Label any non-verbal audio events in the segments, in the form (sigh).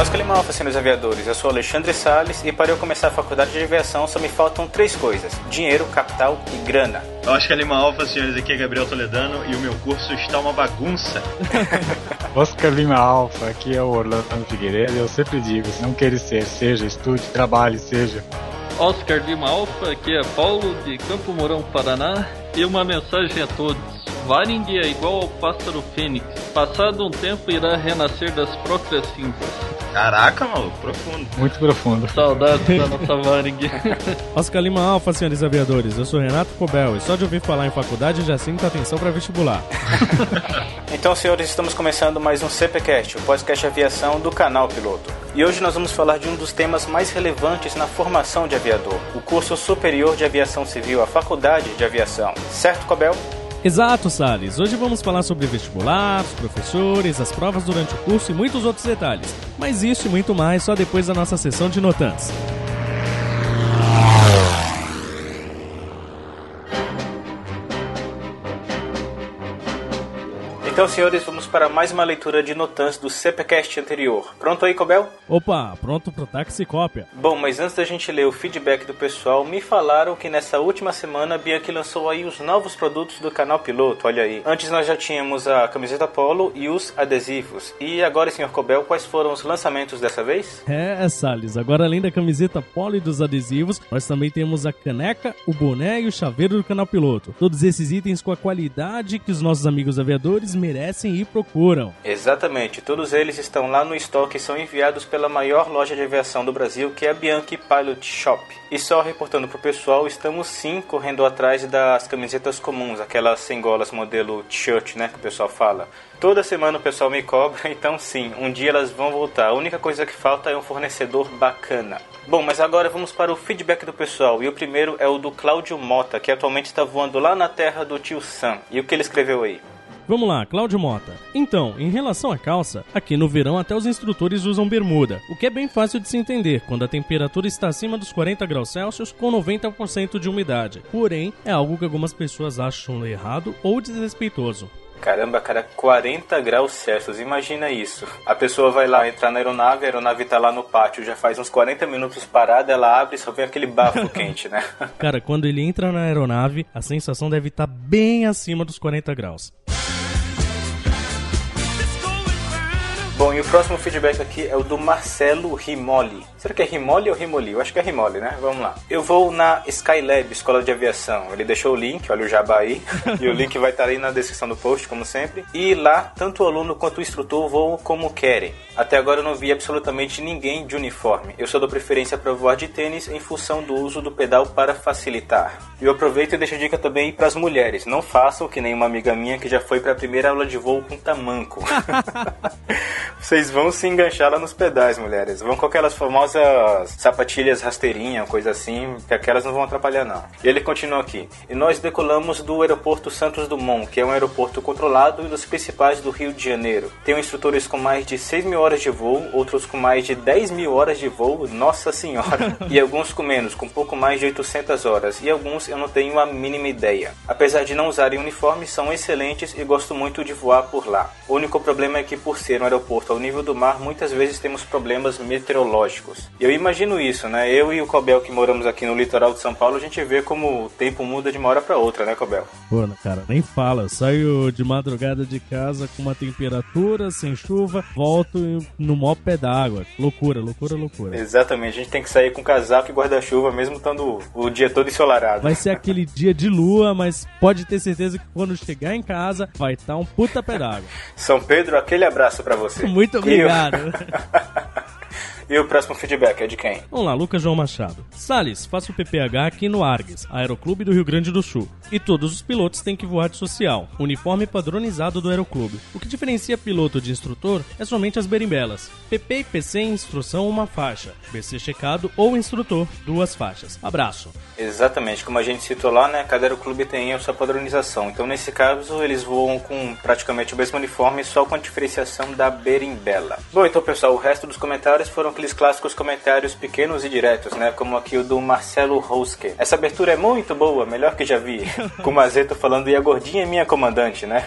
Oscar Lima Alfa, senhores aviadores, eu sou Alexandre Sales e para eu começar a faculdade de aviação só me faltam três coisas: dinheiro, capital e grana. Oscar Lima Alfa, senhores, aqui é Gabriel Toledano e o meu curso está uma bagunça. (laughs) Oscar Lima Alfa, aqui é o Orlando Figueiredo eu sempre digo, se não querer ser, seja, estude, trabalhe, seja. Oscar Lima Alfa, aqui é Paulo de Campo Mourão, Paraná e uma mensagem a todos. Varing é igual ao pássaro fênix. Passado um tempo irá renascer das próprias cinzas. Caraca, maluco, profundo. Muito profundo. Saudades da nossa Varing. (laughs) Oscar Lima Alfa, senhores aviadores, eu sou Renato Cobel e só de ouvir falar em faculdade já sinto atenção para vestibular. (laughs) Então, senhores, estamos começando mais um CPCast, o podcast de aviação do canal Piloto. E hoje nós vamos falar de um dos temas mais relevantes na formação de aviador, o curso superior de aviação civil, a faculdade de aviação. Certo, Cobel? Exato, Salles. Hoje vamos falar sobre vestibular, os professores, as provas durante o curso e muitos outros detalhes. Mas isso e muito mais só depois da nossa sessão de notantes. Senhores, vamos para mais uma leitura de notantes do CPCast anterior. Pronto aí, Cobel? Opa, pronto pro táxi cópia. Bom, mas antes da gente ler o feedback do pessoal, me falaram que nessa última semana a Bianchi lançou aí os novos produtos do canal Piloto, olha aí. Antes nós já tínhamos a camiseta polo e os adesivos. E agora, senhor Cobel, quais foram os lançamentos dessa vez? É, Salles, agora além da camiseta polo e dos adesivos, nós também temos a caneca, o boné e o chaveiro do canal Piloto. Todos esses itens com a qualidade que os nossos amigos aviadores merecem e procuram. Exatamente, todos eles estão lá no estoque e são enviados pela maior loja de aviação do Brasil, que é a Bianchi Pilot Shop. E só reportando pro pessoal, estamos sim correndo atrás das camisetas comuns, aquelas sem golas modelo t-shirt, né, que o pessoal fala. Toda semana o pessoal me cobra, (laughs) então sim, um dia elas vão voltar. A única coisa que falta é um fornecedor bacana. Bom, mas agora vamos para o feedback do pessoal. E o primeiro é o do Cláudio Mota, que atualmente está voando lá na terra do tio Sam. E o que ele escreveu aí? Vamos lá, Cláudio Mota. Então, em relação à calça, aqui no verão até os instrutores usam bermuda, o que é bem fácil de se entender quando a temperatura está acima dos 40 graus Celsius com 90% de umidade. Porém, é algo que algumas pessoas acham errado ou desrespeitoso. Caramba, cara, 40 graus Celsius, imagina isso. A pessoa vai lá entrar na aeronave, a aeronave tá lá no pátio, já faz uns 40 minutos parada, ela abre e só vem aquele bafo (laughs) quente, né? Cara, quando ele entra na aeronave, a sensação deve estar bem acima dos 40 graus. Bom, e o próximo feedback aqui é o do Marcelo Rimoli. Será que é Rimoli ou Rimoli? Eu acho que é Rimoli, né? Vamos lá. Eu vou na Skylab, Escola de Aviação. Ele deixou o link, olha o jabá aí. (laughs) e o link vai estar aí na descrição do post, como sempre. E lá, tanto o aluno quanto o instrutor voam como querem. Até agora eu não vi absolutamente ninguém de uniforme. Eu só dou preferência para voar de tênis em função do uso do pedal para facilitar. E eu aproveito e deixo a dica também para as mulheres. Não façam que nem uma amiga minha que já foi para a primeira aula de voo com tamanco. (laughs) Vocês vão se enganchar lá nos pedais, mulheres. Vão com aquelas famosas sapatilhas rasteirinha, coisa assim, que aquelas não vão atrapalhar não. E ele continua aqui. E nós decolamos do aeroporto Santos Dumont, que é um aeroporto controlado e dos principais do Rio de Janeiro. Tem instrutores com mais de 6 mil horas de voo, outros com mais de 10 mil horas de voo, nossa senhora. (laughs) e alguns com menos, com pouco mais de 800 horas. E alguns eu não tenho a mínima ideia. Apesar de não usarem uniforme, são excelentes e gosto muito de voar por lá. O único problema é que por ser um aeroporto ao nível do mar, muitas vezes temos problemas meteorológicos. E eu imagino isso, né? Eu e o Cobel que moramos aqui no litoral de São Paulo, a gente vê como o tempo muda de uma hora para outra, né, Cobel? Pô, cara, nem fala. Saio de madrugada de casa com uma temperatura, sem chuva, volto no maior pé d'água. Loucura, loucura, loucura. Exatamente, a gente tem que sair com casaco e guarda-chuva, mesmo estando o dia todo ensolarado. Vai ser aquele dia de lua, mas pode ter certeza que quando chegar em casa vai estar um puta pé d'água. (laughs) São Pedro, aquele abraço para você. Muito obrigado. (laughs) E o próximo feedback é de quem? Vamos lá, Lucas João Machado. Salles, faço o PPH aqui no Arges, Aeroclube do Rio Grande do Sul. E todos os pilotos têm que voar de social, uniforme padronizado do Aeroclube. O que diferencia piloto de instrutor é somente as berimbelas. PP e PC em instrução, uma faixa. BC checado ou instrutor, duas faixas. Abraço. Exatamente, como a gente citou lá, né? Cada aeroclube tem a sua padronização. Então, nesse caso, eles voam com praticamente o mesmo uniforme, só com a diferenciação da berimbela. Bom, então, pessoal, o resto dos comentários foram aqueles clássicos comentários pequenos e diretos, né? Como aqui o do Marcelo Roske. Essa abertura é muito boa, melhor que já vi. (laughs) Com o Mazeto falando, e a gordinha é minha comandante, né?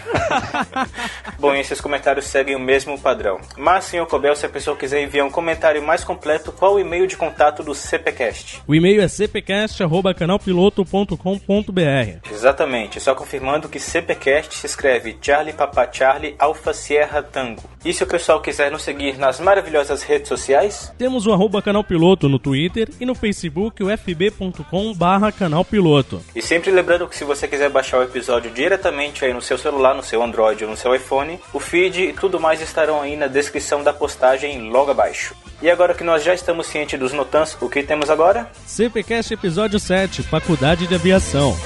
(laughs) Bom, esses comentários seguem o mesmo padrão. Mas, senhor Cobel, se a pessoa quiser enviar um comentário mais completo, qual o e-mail de contato do CPCast? O e-mail é cpcast.canalpiloto.com.br Exatamente, só confirmando que CPCast se escreve Charlie Papa Charlie Alfa Sierra Tango. E se o pessoal quiser nos seguir nas maravilhosas redes sociais? Temos o arroba Canal Piloto no Twitter e no Facebook o fb.com barra Canal Piloto. E sempre lembrando que se você quiser baixar o episódio diretamente aí no seu celular, no seu Android ou no seu iPhone, o feed e tudo mais estarão aí na descrição da postagem logo abaixo. E agora que nós já estamos cientes dos notans, o que temos agora? CPCast Episódio 7 Faculdade de Aviação.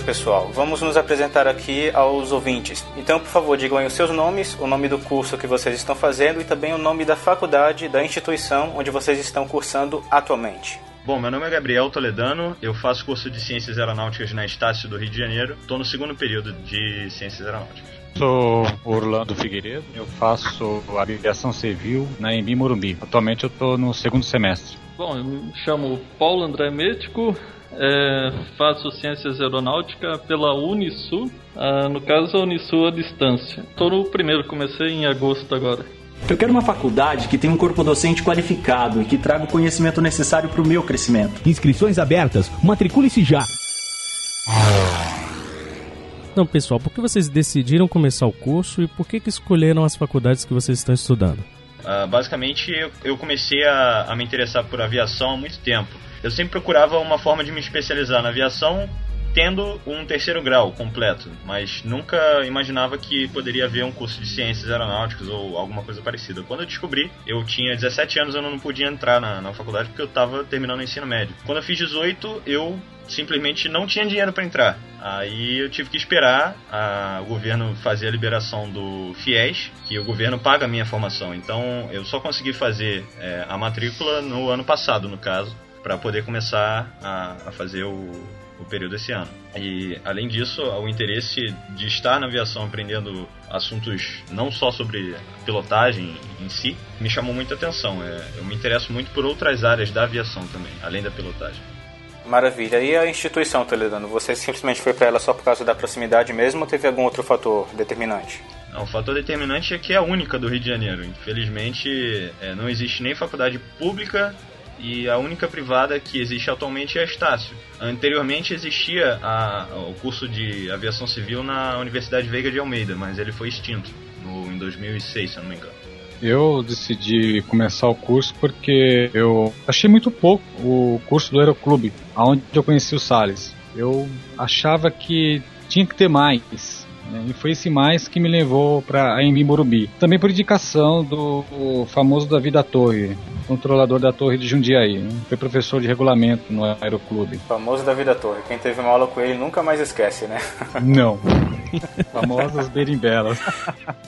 Pessoal, vamos nos apresentar aqui aos ouvintes. Então, por favor, digam aí os seus nomes, o nome do curso que vocês estão fazendo e também o nome da faculdade, da instituição onde vocês estão cursando atualmente. Bom, meu nome é Gabriel Toledano, eu faço curso de Ciências Aeronáuticas na Estácio do Rio de Janeiro. Estou no segundo período de Ciências Aeronáuticas. Sou Orlando Figueiredo, eu faço aviação civil na Embi Morumbi. Atualmente eu estou no segundo semestre. Bom, eu me chamo Paulo André Médico, é, faço Ciências Aeronáutica pela Unisul, ah, no caso a Unisul à distância. Estou no primeiro, comecei em agosto agora. Eu quero uma faculdade que tenha um corpo docente qualificado e que traga o conhecimento necessário para o meu crescimento. Inscrições abertas. Matricule-se já. Então, pessoal, por que vocês decidiram começar o curso e por que, que escolheram as faculdades que vocês estão estudando? Ah, basicamente, eu, eu comecei a, a me interessar por aviação há muito tempo. Eu sempre procurava uma forma de me especializar na aviação tendo um terceiro grau completo, mas nunca imaginava que poderia haver um curso de ciências aeronáuticas ou alguma coisa parecida. Quando eu descobri, eu tinha 17 anos, eu não podia entrar na, na faculdade porque eu estava terminando o ensino médio. Quando eu fiz 18, eu simplesmente não tinha dinheiro para entrar. Aí eu tive que esperar a, o governo fazer a liberação do FIES, que o governo paga a minha formação. Então eu só consegui fazer é, a matrícula no ano passado, no caso, para poder começar a, a fazer o, o período esse ano. E além disso, o interesse de estar na aviação aprendendo assuntos não só sobre pilotagem em si me chamou muita atenção. É, eu me interesso muito por outras áreas da aviação também, além da pilotagem. Maravilha. E a instituição, Toledano? Você simplesmente foi para ela só por causa da proximidade mesmo ou teve algum outro fator determinante? Não, o fator determinante é que é a única do Rio de Janeiro. Infelizmente, é, não existe nem faculdade pública e a única privada que existe atualmente é a Estácio. Anteriormente existia a, o curso de aviação civil na Universidade Veiga de Almeida, mas ele foi extinto no, em 2006, se eu não me engano. Eu decidi começar o curso porque eu achei muito pouco o curso do Aeroclube, onde eu conheci o Salles. Eu achava que tinha que ter mais. Né? E foi esse mais que me levou para a Embi Morumbi. Também por indicação do famoso Davi da Torre, controlador da Torre de Jundiaí. né? Foi professor de regulamento no Aeroclube. Famoso Davi da Torre. Quem teve uma aula com ele nunca mais esquece, né? Não. (laughs) Famosas berimbelas.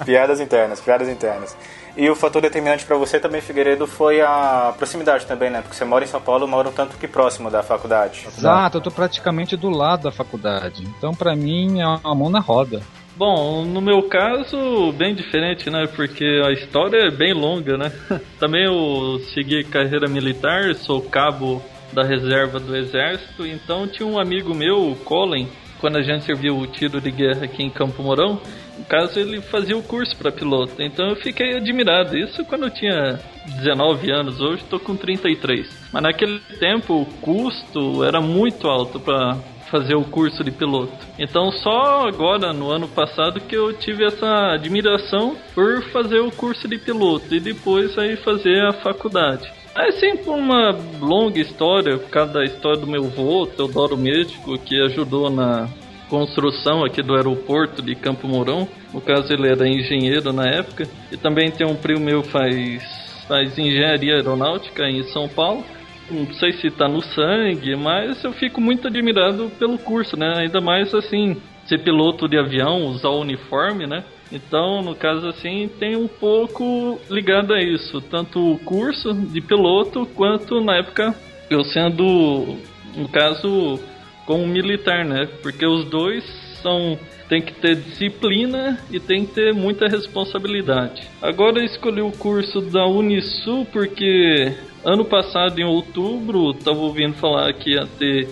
piadas internas, piadas internas. E o fator determinante para você também, Figueiredo, foi a proximidade também, né? Porque você mora em São Paulo, mora um tanto que próximo da faculdade. Exato, eu tô praticamente do lado da faculdade. Então, pra mim, é uma mão na roda. Bom, no meu caso, bem diferente, né? Porque a história é bem longa, né? (laughs) Também eu segui carreira militar, sou cabo da reserva do exército, então tinha um amigo meu, o Colin, quando a gente serviu o tiro de guerra aqui em Campo Mourão, caso ele fazia o curso para piloto, então eu fiquei admirado. Isso quando eu tinha 19 anos, hoje estou com 33. Mas naquele tempo o custo era muito alto para fazer o curso de piloto. Então só agora no ano passado que eu tive essa admiração por fazer o curso de piloto e depois aí fazer a faculdade. É sempre uma longa história, por causa da história do meu avô, Teodoro Médico, que ajudou na construção aqui do aeroporto de Campo Mourão. No caso, ele era engenheiro na época. E também tem um primo meu faz faz engenharia aeronáutica em São Paulo. não sei se tá no sangue, mas eu fico muito admirado pelo curso, né? Ainda mais assim, ser piloto de avião, usar o uniforme, né? Então, no caso assim, tem um pouco ligado a isso, tanto o curso de piloto quanto na época eu sendo, no caso, como militar, né? Porque os dois são tem que ter disciplina e tem que ter muita responsabilidade. Agora eu escolhi o curso da Unisul porque ano passado em outubro estava ouvindo falar que ia ter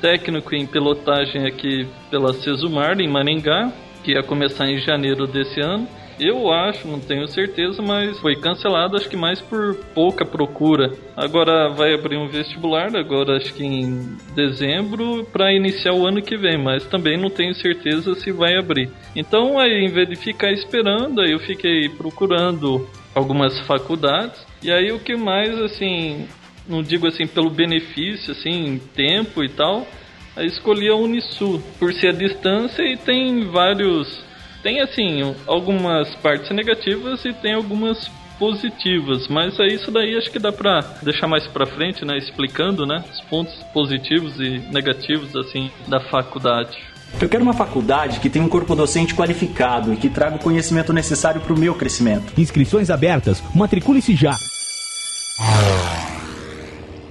técnico em pilotagem aqui pela Cesumar em Maringá, que ia começar em janeiro desse ano. Eu acho, não tenho certeza, mas foi cancelado acho que mais por pouca procura. Agora vai abrir um vestibular, agora acho que em dezembro, para iniciar o ano que vem, mas também não tenho certeza se vai abrir. Então, aí, em vez de ficar esperando, aí eu fiquei procurando algumas faculdades. E aí o que mais assim, não digo assim pelo benefício, assim, tempo e tal, aí escolhi a Unisul por ser a distância e tem vários tem assim algumas partes negativas e tem algumas positivas, mas é isso daí acho que dá pra deixar mais pra frente, né, explicando, né, os pontos positivos e negativos assim da faculdade. Eu quero uma faculdade que tenha um corpo docente qualificado e que traga o conhecimento necessário para o meu crescimento. Inscrições abertas. Matricule-se já.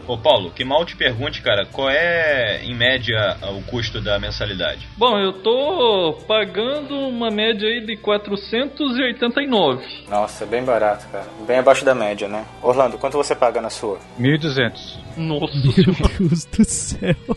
Ô Paulo, que mal te pergunte, cara, qual é em média o custo da mensalidade? Bom, eu tô pagando uma média aí de 489. Nossa, bem barato, cara. Bem abaixo da média, né? Orlando, quanto você paga na sua? 1.200. Nossa, Meu Deus do céu. (laughs)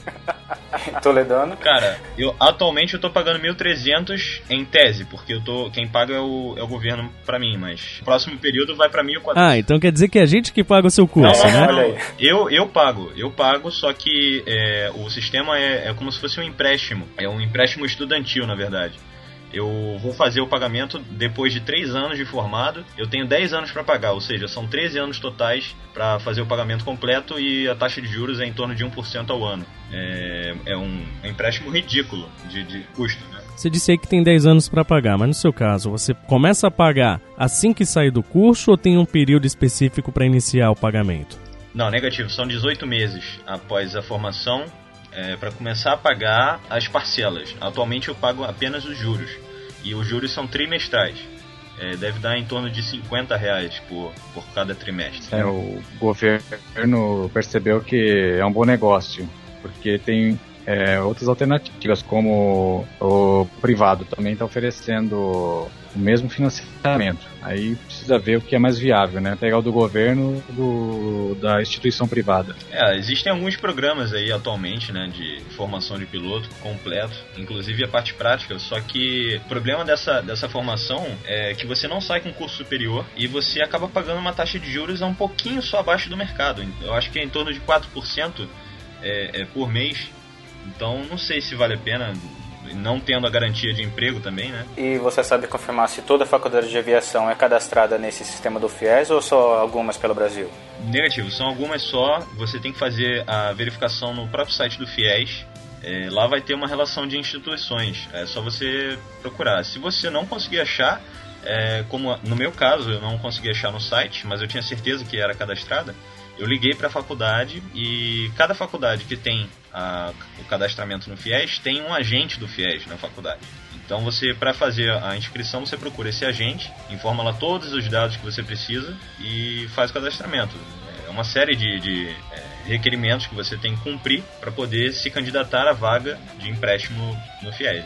Toledano? Cara, eu atualmente eu tô pagando 1.300 em tese, porque eu tô quem paga é o, é o governo pra mim, mas próximo período vai pra 1.400. Ah, então quer dizer que é a gente que paga o seu curso, Não, não, né? não, Olha não. aí. Eu, eu pago, eu pago, só que é, o sistema é, é como se fosse um empréstimo. É um empréstimo estudantil, na verdade. Eu vou fazer o pagamento depois de 3 anos de formado. Eu tenho 10 anos para pagar, ou seja, são 13 anos totais para fazer o pagamento completo e a taxa de juros é em torno de 1% ao ano. É, é um, empréstimo ridículo de, de custo, né? Você disse aí que tem 10 anos pra pagar, mas no seu caso, você começa a pagar assim que sair do curso ou tem um período específico pra iniciar o pagamento? Não, negativo. São 18 meses após a formação para começar a pagar as parcelas. Atualmente eu pago apenas os juros. E os juros são trimestrais. É, deve dar em torno de 50 reais por, por cada trimestre. É, o governo percebeu que é um bom negócio, porque tem é, outras alternativas, como o privado também está oferecendo o mesmo financiamento. Aí precisa ver o que é mais viável, né? Pegar o do governo do da instituição privada. É, existem alguns programas aí atualmente, né, de formação de piloto completo, inclusive a parte prática, só que o problema dessa, dessa formação é que você não sai com curso superior e você acaba pagando uma taxa de juros um pouquinho só abaixo do mercado. Eu acho que é em torno de 4% é, é, por mês. Então não sei se vale a pena, não tendo a garantia de emprego também, né? E você sabe confirmar se toda a faculdade de aviação é cadastrada nesse sistema do FIES ou só algumas pelo Brasil? Negativo, são algumas só. Você tem que fazer a verificação no próprio site do FIES. É, lá vai ter uma relação de instituições. É só você procurar. Se você não conseguir achar, é, como no meu caso eu não consegui achar no site, mas eu tinha certeza que era cadastrada, eu liguei para a faculdade e cada faculdade que tem a, o cadastramento no FIES tem um agente do FIES na faculdade. Então você, para fazer a inscrição, você procura esse agente, informa lá todos os dados que você precisa e faz o cadastramento. É uma série de, de é, requerimentos que você tem que cumprir para poder se candidatar à vaga de empréstimo no FIES.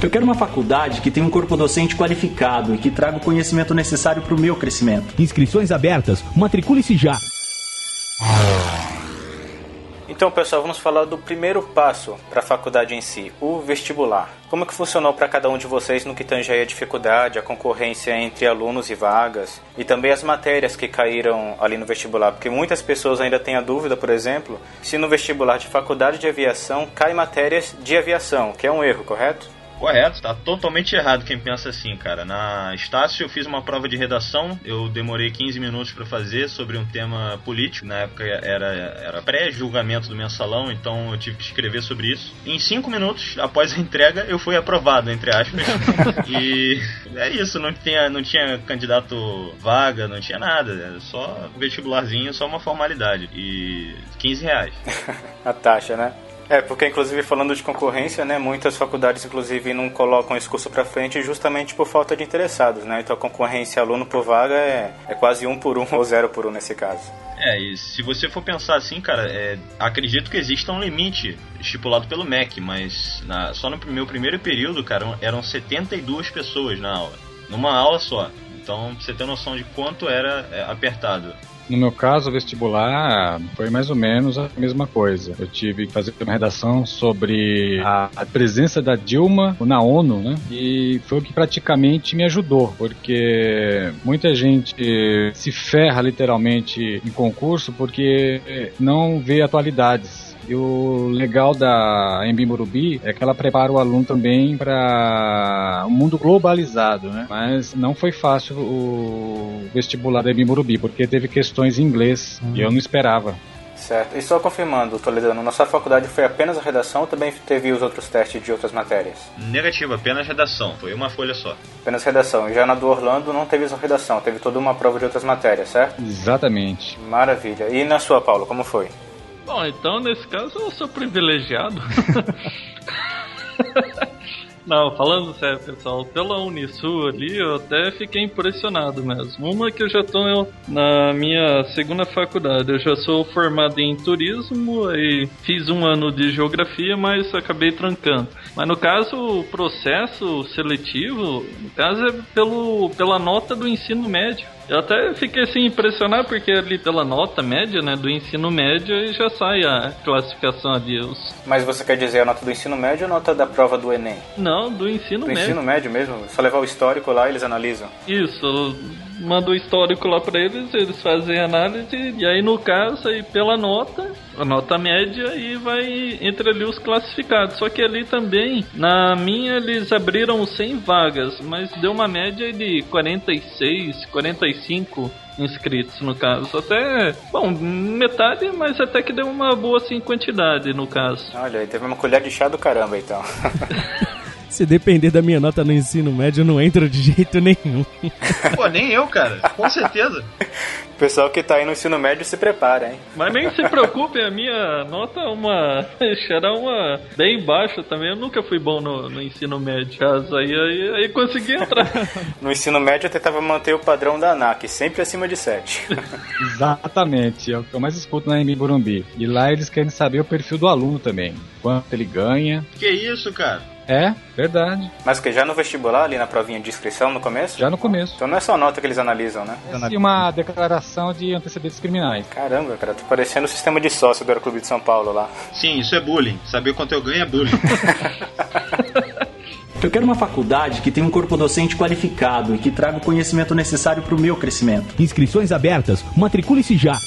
Eu quero uma faculdade que tenha um corpo docente qualificado e que traga o conhecimento necessário para o meu crescimento. Inscrições abertas. Matricule-se já. Então, pessoal, vamos falar do primeiro passo para a faculdade em si, o vestibular. Como que funcionou para cada um de vocês no que tange a dificuldade, a concorrência entre alunos e vagas, e também as matérias que caíram ali no vestibular? Porque muitas pessoas ainda têm a dúvida, por exemplo, se no vestibular de faculdade de aviação cai matérias de aviação, que é um erro, correto? Correto, tá totalmente errado quem pensa assim, cara. Na Estácio eu fiz uma prova de redação, eu demorei 15 minutos para fazer sobre um tema político. Na época era, era pré-julgamento do mensalão, então eu tive que escrever sobre isso. Em 5 minutos, após a entrega, eu fui aprovado, entre aspas. (laughs) e é isso, não tinha, não tinha candidato vaga, não tinha nada. Era só vestibularzinho, só uma formalidade. E 15 reais. (laughs) a taxa, né? É, porque inclusive falando de concorrência, né, muitas faculdades inclusive não colocam esse curso para frente justamente por falta de interessados, né? Então a concorrência aluno por vaga é, é quase um por um (laughs) ou zero por um nesse caso. É, e se você for pensar assim, cara, é, acredito que exista um limite estipulado pelo MEC, mas na, só no meu primeiro período, cara, eram 72 pessoas na aula, numa aula só. Então, você ter noção de quanto era é, apertado. No meu caso, o vestibular foi mais ou menos a mesma coisa. Eu tive que fazer uma redação sobre a, a presença da Dilma na ONU, né? E foi o que praticamente me ajudou, porque muita gente se ferra literalmente em concurso porque não vê atualidades e o legal da Embi é que ela prepara o aluno também para um mundo globalizado, né? Mas não foi fácil o vestibular da Embi porque teve questões em inglês uhum. e eu não esperava. Certo. E só confirmando, Toledano, na sua faculdade foi apenas a redação ou também teve os outros testes de outras matérias? Negativo, apenas redação. Foi uma folha só. Apenas redação. E já na do Orlando não teve só redação, teve toda uma prova de outras matérias, certo? Exatamente. Maravilha. E na sua, Paulo, como foi? Bom, então nesse caso eu sou privilegiado. (laughs) Não, falando sério, pessoal, pela Unisul ali eu até fiquei impressionado mesmo. Uma que eu já tô na minha segunda faculdade, eu já sou formado em turismo e fiz um ano de geografia, mas acabei trancando. Mas no caso, o processo seletivo, no caso é pelo, pela nota do ensino médio. Eu até fiquei assim impressionado porque ali pela nota média, né, do ensino médio já sai a classificação ali. Os... Mas você quer dizer a nota do ensino médio ou a nota da prova do Enem? Não, do ensino do médio. ensino médio mesmo? Só levar o histórico lá e eles analisam? Isso, manda o histórico lá para eles, eles fazem análise e aí no caso aí pela nota, a nota média e vai entre ali os classificados. Só que ali também, na minha eles abriram 100 vagas, mas deu uma média de 46, 45 inscritos no caso. Até, bom, metade, mas até que deu uma boa assim quantidade no caso. Olha, teve uma colher de chá do caramba então. (laughs) Se depender da minha nota no ensino médio, eu não entro de jeito nenhum. Pô, nem eu, cara. Com certeza. (laughs) O pessoal que tá aí no ensino médio se prepara, hein? Mas nem se preocupe, a minha nota é uma. (laughs) Era uma bem baixa também. Eu nunca fui bom no, no ensino médio. Aí, aí, aí consegui entrar. (laughs) no ensino médio eu tentava manter o padrão da ANAC, sempre acima de 7. (laughs) Exatamente, é o que eu mais escuto na MB Burumbi. E lá eles querem saber o perfil do aluno também. Quanto ele ganha. Que isso, cara? É, verdade. Mas que já no vestibular, ali na provinha de inscrição no começo? Já no começo. Então não é só nota que eles analisam, né? E uma declaração de antecedentes criminais. Caramba, cara, tô parecendo o sistema de sócio do Aeroclube de São Paulo lá. Sim, isso é bullying. Saber quanto eu ganho é bullying. (laughs) Eu quero uma faculdade que tenha um corpo docente qualificado e que traga o conhecimento necessário para o meu crescimento. Inscrições abertas. Matricule-se já.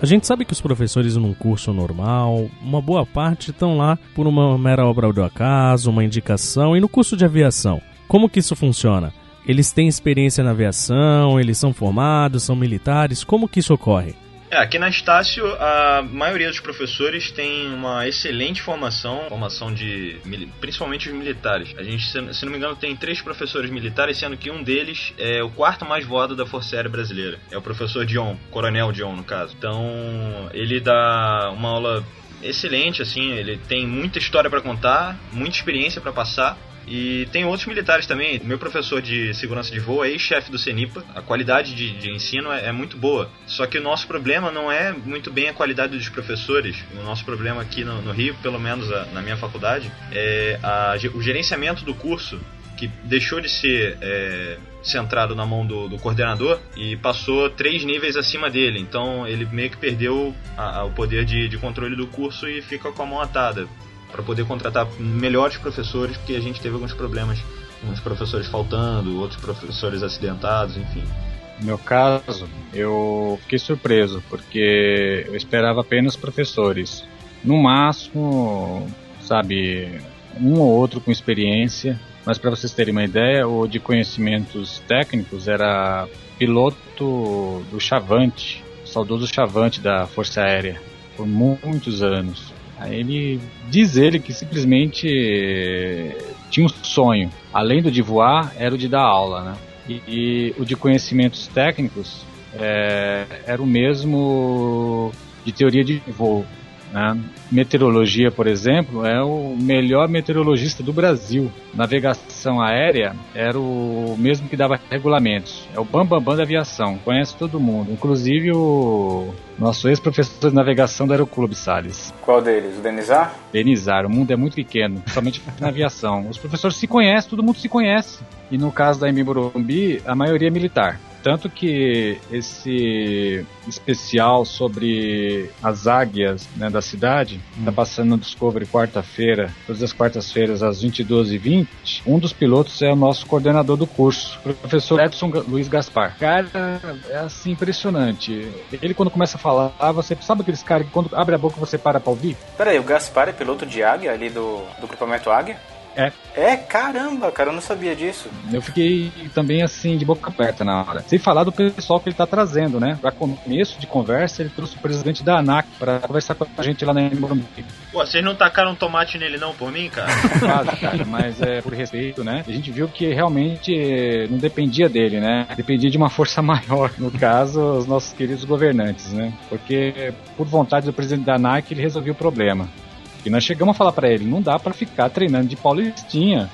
A gente sabe que os professores num curso normal, uma boa parte estão lá por uma mera obra do acaso, uma indicação, e no curso de aviação, como que isso funciona? Eles têm experiência na aviação, eles são formados, são militares, como que isso ocorre? É, aqui na Estácio, a maioria dos professores tem uma excelente formação, formação de principalmente os militares. A gente, se não me engano, tem três professores militares, sendo que um deles é o quarto mais voado da Força Aérea Brasileira. É o professor Dion, Coronel Dion, no caso. Então, ele dá uma aula excelente, assim, ele tem muita história para contar, muita experiência para passar e tem outros militares também. Meu professor de segurança de voo é ex-chefe do CENIPA. A qualidade de, de ensino é, é, muito boa. Só que o nosso problema não é muito bem a qualidade dos professores. O nosso problema aqui no, no Rio, pelo menos a, na minha faculdade, é a, o gerenciamento do curso que deixou de ser é, centrado na mão do, do, coordenador e passou três níveis acima dele. Então ele meio que perdeu a, a, o poder de, de controle do curso e fica com a mão atada para poder contratar melhores professores, porque a gente teve alguns problemas, uns professores faltando, outros professores acidentados, enfim. No meu caso, eu fiquei surpreso, porque eu esperava apenas professores. No máximo, sabe, um ou outro com experiência, mas para vocês terem uma ideia, o de conhecimentos técnicos era piloto do Chavante, saudoso Chavante da Força Aérea, por muitos anos. Ele diz ele que simplesmente tinha um sonho, além do de voar, era o de dar aula, né? E, e o de conhecimentos técnicos é, era o mesmo de teoria de voo. Né? Meteorologia, por exemplo, é o melhor meteorologista do Brasil. Navegação aérea era o mesmo que dava regulamentos. É o bambambam bam, bam da aviação. Conhece todo mundo, inclusive o nosso ex-professor de navegação do Aeroclube, Salles. Qual deles? O Denizar? Denizar. O mundo é muito pequeno, somente (laughs) na aviação. Os professores se conhecem, todo mundo se conhece. E no caso da Embi Morumbi, a maioria é militar. Tanto que esse especial sobre as águias né, da cidade está hum. passando no Discovery quarta-feira, todas as quartas-feiras às 22h20. Um dos pilotos é o nosso coordenador do curso, o professor Edson Luiz Gaspar. Cara, é assim impressionante. Ele, quando começa a falar, você sabe aqueles caras que quando abre a boca você para para ouvir? Peraí, o Gaspar é piloto de águia ali do, do grupamento Águia? É. É, caramba, cara, eu não sabia disso. Eu fiquei também assim, de boca aberta na hora. Sem falar do pessoal que ele tá trazendo, né? Pra começo de conversa, ele trouxe o presidente da ANAC pra conversar com a gente lá na Morumbi. Pô, vocês não tacaram tomate nele não, por mim, cara? (laughs) Quase, cara, mas é por respeito, né? A gente viu que realmente não dependia dele, né? Dependia de uma força (laughs) maior, no caso, os nossos queridos governantes, né? Porque por vontade do presidente da ANAC, ele resolveu o problema. E nós chegamos a falar para ele, não dá para ficar treinando de paulistinha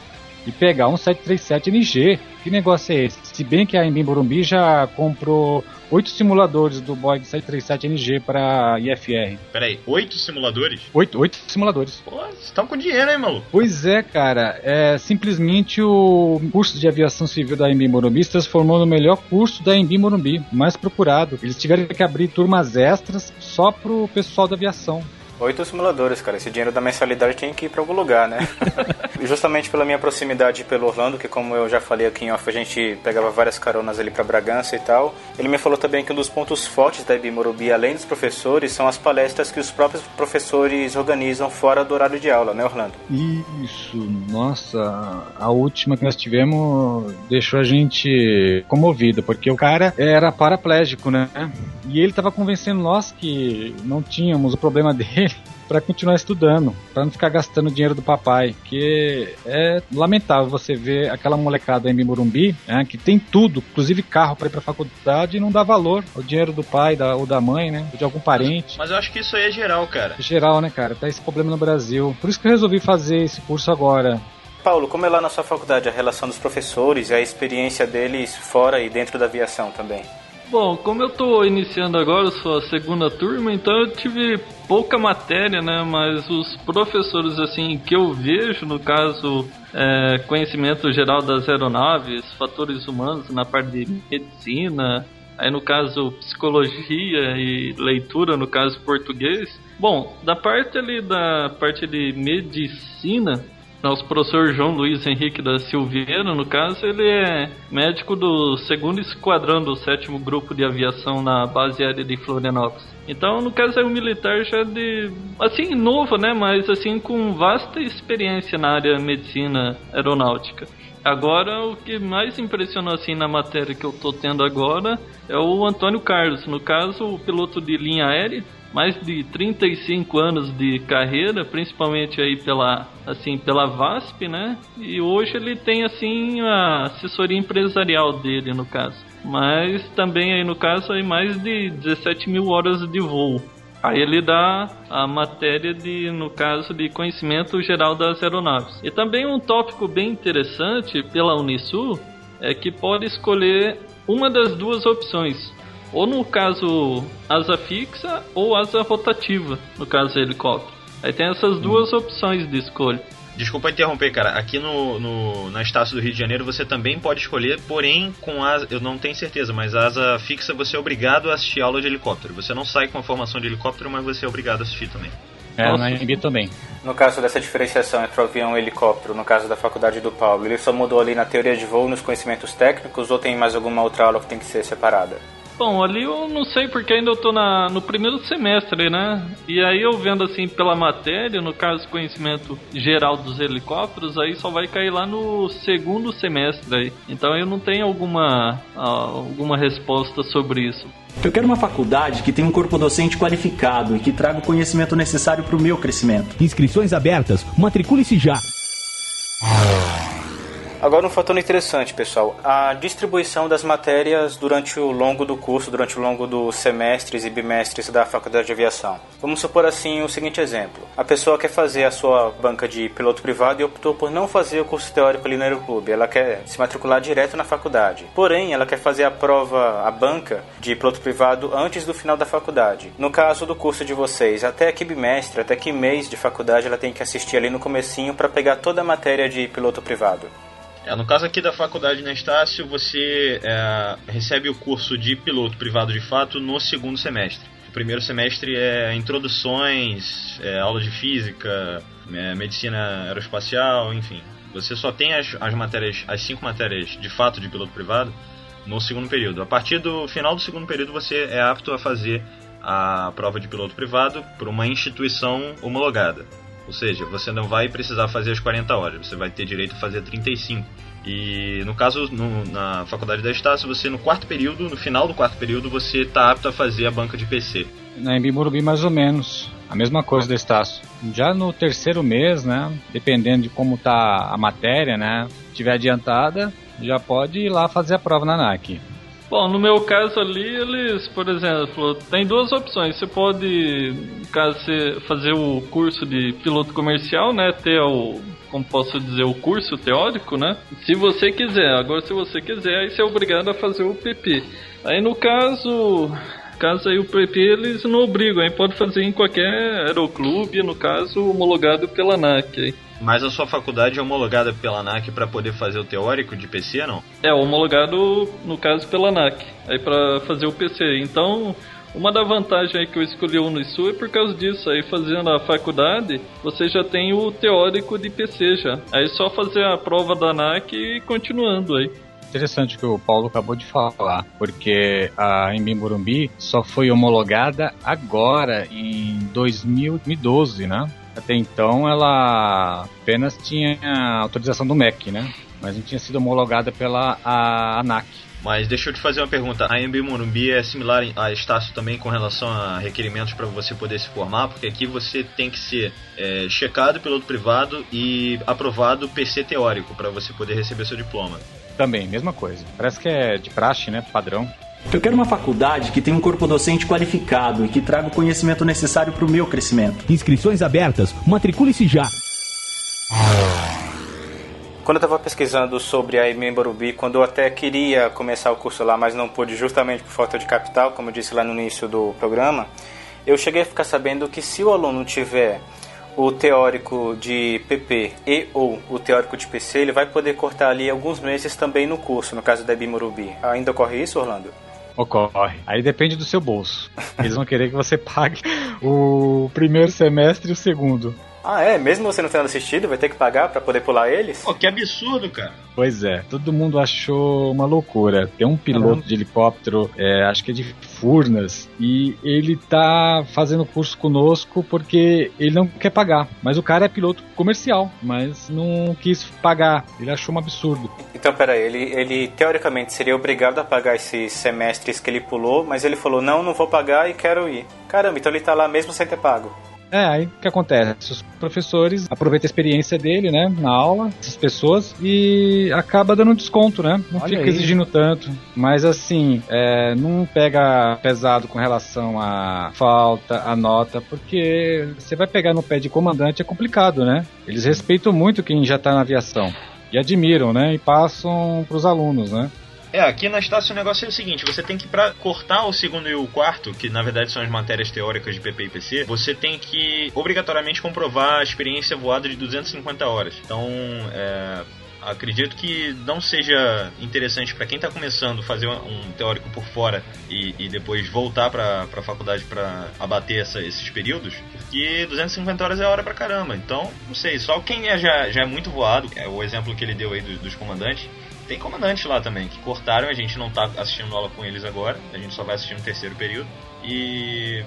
e pegar um 737 NG. Que negócio é esse? Se bem que a Embim Burumbi já comprou oito simuladores do Boeing 737 NG para IFR. Peraí, oito simuladores? Oito, oito simuladores. Pô, vocês estão com dinheiro, hein, maluco? Pois é, cara. É simplesmente o curso de aviação civil da Embim Morumbi se transformou no melhor curso da Embim Morumbi, mais procurado. Eles tiveram que abrir turmas extras só pro pessoal da aviação. Oito simuladores, cara. Esse dinheiro da mensalidade tem que ir para algum lugar, né? (laughs) Justamente pela minha proximidade pelo Orlando, que como eu já falei aqui em off, a gente pegava várias caronas ali para Bragança e tal. Ele me falou também que um dos pontos fortes da IB Morumbi, além dos professores, são as palestras que os próprios professores organizam fora do horário de aula, né, Orlando? Isso, nossa, a última que nós tivemos deixou a gente comovido, porque o cara era paraplégico, né? E ele estava convencendo nós que não tínhamos o problema (laughs) dele (laughs) para continuar estudando, para não ficar gastando dinheiro do papai, que é lamentável você ver aquela molecada em Morumbi, né, que tem tudo, inclusive carro para ir para faculdade e não dá valor ao dinheiro do pai da, ou da mãe, né, ou de algum parente. Mas eu acho que isso aí é geral, cara. Geral, né, cara? Tá esse problema no Brasil. Por isso que eu resolvi fazer esse curso agora. Paulo, como é lá na sua faculdade a relação dos professores e a experiência deles fora e dentro da aviação também? Bom, como eu tô iniciando agora, sou a segunda turma, então eu tive pouca matéria, né? Mas os professores, assim, que eu vejo, no caso, é, conhecimento geral das aeronaves, fatores humanos na parte de medicina, aí no caso, psicologia e leitura, no caso, português. Bom, da parte ali da parte de medicina, nosso professor João Luiz Henrique da Silveira, no caso, ele é médico do segundo esquadrão do sétimo grupo de aviação na base aérea de Florianópolis. Então, no caso, é um militar já de. assim, novo, né? Mas, assim, com vasta experiência na área medicina aeronáutica. Agora, o que mais impressionou assim na matéria que eu tô tendo agora é o Antônio Carlos, no caso, o piloto de linha aérea, mais de 35 anos de carreira, principalmente aí pela assim pela VASP, né? E hoje ele tem assim a assessoria empresarial dele no caso, mas também aí no caso aí mais de 17 mil horas de voo. Aí ele dá a matéria de, no caso, de conhecimento geral das aeronaves. E também um tópico bem interessante pela Unisul é que pode escolher uma das duas opções ou no caso asa fixa ou asa rotativa, no caso helicóptero. Aí tem essas duas hum. opções de escolha. Desculpa interromper, cara. Aqui no, no, na Estácio do Rio de Janeiro você também pode escolher, porém com asa, eu não tenho certeza, mas asa fixa você é obrigado a assistir aula de helicóptero. Você não sai com a formação de helicóptero, mas você é obrigado a assistir também. É, na MB também. No caso dessa diferenciação entre o avião e o helicóptero, no caso da faculdade do Paulo, ele só mudou ali na teoria de voo, nos conhecimentos técnicos, ou tem mais alguma outra aula que tem que ser separada? Bom, ali eu não sei porque ainda eu tô na, no primeiro semestre, né? E aí eu vendo assim pela matéria, no caso conhecimento geral dos helicópteros, aí só vai cair lá no segundo semestre aí. Então eu não tenho alguma, alguma resposta sobre isso. Eu quero uma faculdade que tenha um corpo docente qualificado e que traga o conhecimento necessário para o meu crescimento. Inscrições abertas. Matricule-se já. Agora um fator interessante, pessoal. A distribuição das matérias durante o longo do curso, durante o longo dos semestres e bimestres da Faculdade de Aviação. Vamos supor assim o seguinte exemplo. A pessoa quer fazer a sua banca de piloto privado e optou por não fazer o curso teórico ali no aeroclube. Ela quer se matricular direto na faculdade. Porém, ela quer fazer a prova, a banca de piloto privado antes do final da faculdade. No caso do curso de vocês, até que bimestre, até que mês de faculdade ela tem que assistir ali no comecinho para pegar toda a matéria de piloto privado? É, no caso aqui da faculdade na Estácio, você é, recebe o curso de piloto privado de fato no segundo semestre. O primeiro semestre é introduções, é, aula de física, é, medicina aeroespacial, enfim. Você só tem as, as matérias, as cinco matérias de fato de piloto privado no segundo período. A partir do final do segundo período você é apto a fazer a prova de piloto privado por uma instituição homologada. Ou seja, você não vai precisar fazer as 40 horas, você vai ter direito a fazer 35. E no caso, no, na faculdade da Estácio, você no quarto período, no final do quarto período, você está apto a fazer a banca de PC. Na Embi Morumbi, mais ou menos. A mesma coisa da Estácio. Já no terceiro mês, né, dependendo de como tá a matéria, né, tiver adiantada, já pode ir lá fazer a prova na NAC. Bom, no meu caso ali, eles, por exemplo, tem duas opções. Você pode, caso você fazer o curso de piloto comercial, né, ter o, como posso dizer, o curso teórico, né? Se você quiser. Agora, se você quiser, aí você é obrigado a fazer o PP. Aí, no caso, caso aí o PP eles não obrigam, aí pode fazer em qualquer aeroclube, no caso, homologado pela ANAC. Aí. Mas a sua faculdade é homologada pela ANAC para poder fazer o teórico de PC, não? É, homologado, no caso, pela ANAC, aí para fazer o PC. Então, uma da vantagem aí que eu escolhi o Unisul é por causa disso. Aí fazendo a faculdade, você já tem o teórico de PC já. Aí só fazer a prova da ANAC e continuando aí. Interessante o que o Paulo acabou de falar, porque a Embi Morumbi só foi homologada agora em 2012, né? Até então ela apenas tinha autorização do MEC, né? Mas não tinha sido homologada pela ANAC. Mas deixa eu te fazer uma pergunta. A MB Morumbi é similar a Estácio também com relação a requerimentos para você poder se formar? Porque aqui você tem que ser é, checado piloto privado e aprovado PC teórico para você poder receber seu diploma. Também, mesma coisa. Parece que é de praxe, né? Padrão. Eu quero uma faculdade que tenha um corpo docente qualificado e que traga o conhecimento necessário para o meu crescimento. Inscrições abertas. Matricule-se já. Quando eu estava pesquisando sobre a Barubi, quando eu até queria começar o curso lá, mas não pude justamente por falta de capital, como eu disse lá no início do programa, eu cheguei a ficar sabendo que se o aluno tiver o teórico de PP e ou o teórico de PC, ele vai poder cortar ali alguns meses também no curso, no caso da EBI Morumbi. Ainda ocorre isso, Orlando? Ocorre. Aí depende do seu bolso. Eles vão querer que você pague o primeiro semestre e o segundo. Ah, é? Mesmo você não tendo assistido, vai ter que pagar para poder pular eles? Pô, que absurdo, cara. Pois é, todo mundo achou uma loucura. Tem um piloto Caramba. de helicóptero, é, acho que é de Furnas, e ele tá fazendo curso conosco porque ele não quer pagar. Mas o cara é piloto comercial, mas não quis pagar. Ele achou um absurdo. Então, peraí, ele, ele teoricamente seria obrigado a pagar esses semestres que ele pulou, mas ele falou: não, não vou pagar e quero ir. Caramba, então ele tá lá mesmo sem ter pago. É, aí o que acontece? Os professores aproveitam a experiência dele, né, na aula, essas pessoas, e acaba dando um desconto, né? Não Olha fica aí. exigindo tanto. Mas assim, é, não pega pesado com relação à falta, à nota, porque você vai pegar no pé de comandante é complicado, né? Eles respeitam muito quem já tá na aviação. E admiram, né? E passam pros alunos, né? É, aqui na Estácio o negócio é o seguinte: você tem que, pra cortar o segundo e o quarto, que na verdade são as matérias teóricas de PP e PC, você tem que obrigatoriamente comprovar a experiência voada de 250 horas. Então, é, acredito que não seja interessante para quem está começando fazer um teórico por fora e, e depois voltar para a faculdade para abater essa, esses períodos, porque 250 horas é hora pra caramba. Então, não sei, só quem é, já, já é muito voado, é o exemplo que ele deu aí dos, dos comandantes, tem comandantes lá também, que cortaram, a gente não tá assistindo aula com eles agora, a gente só vai assistir no terceiro período. E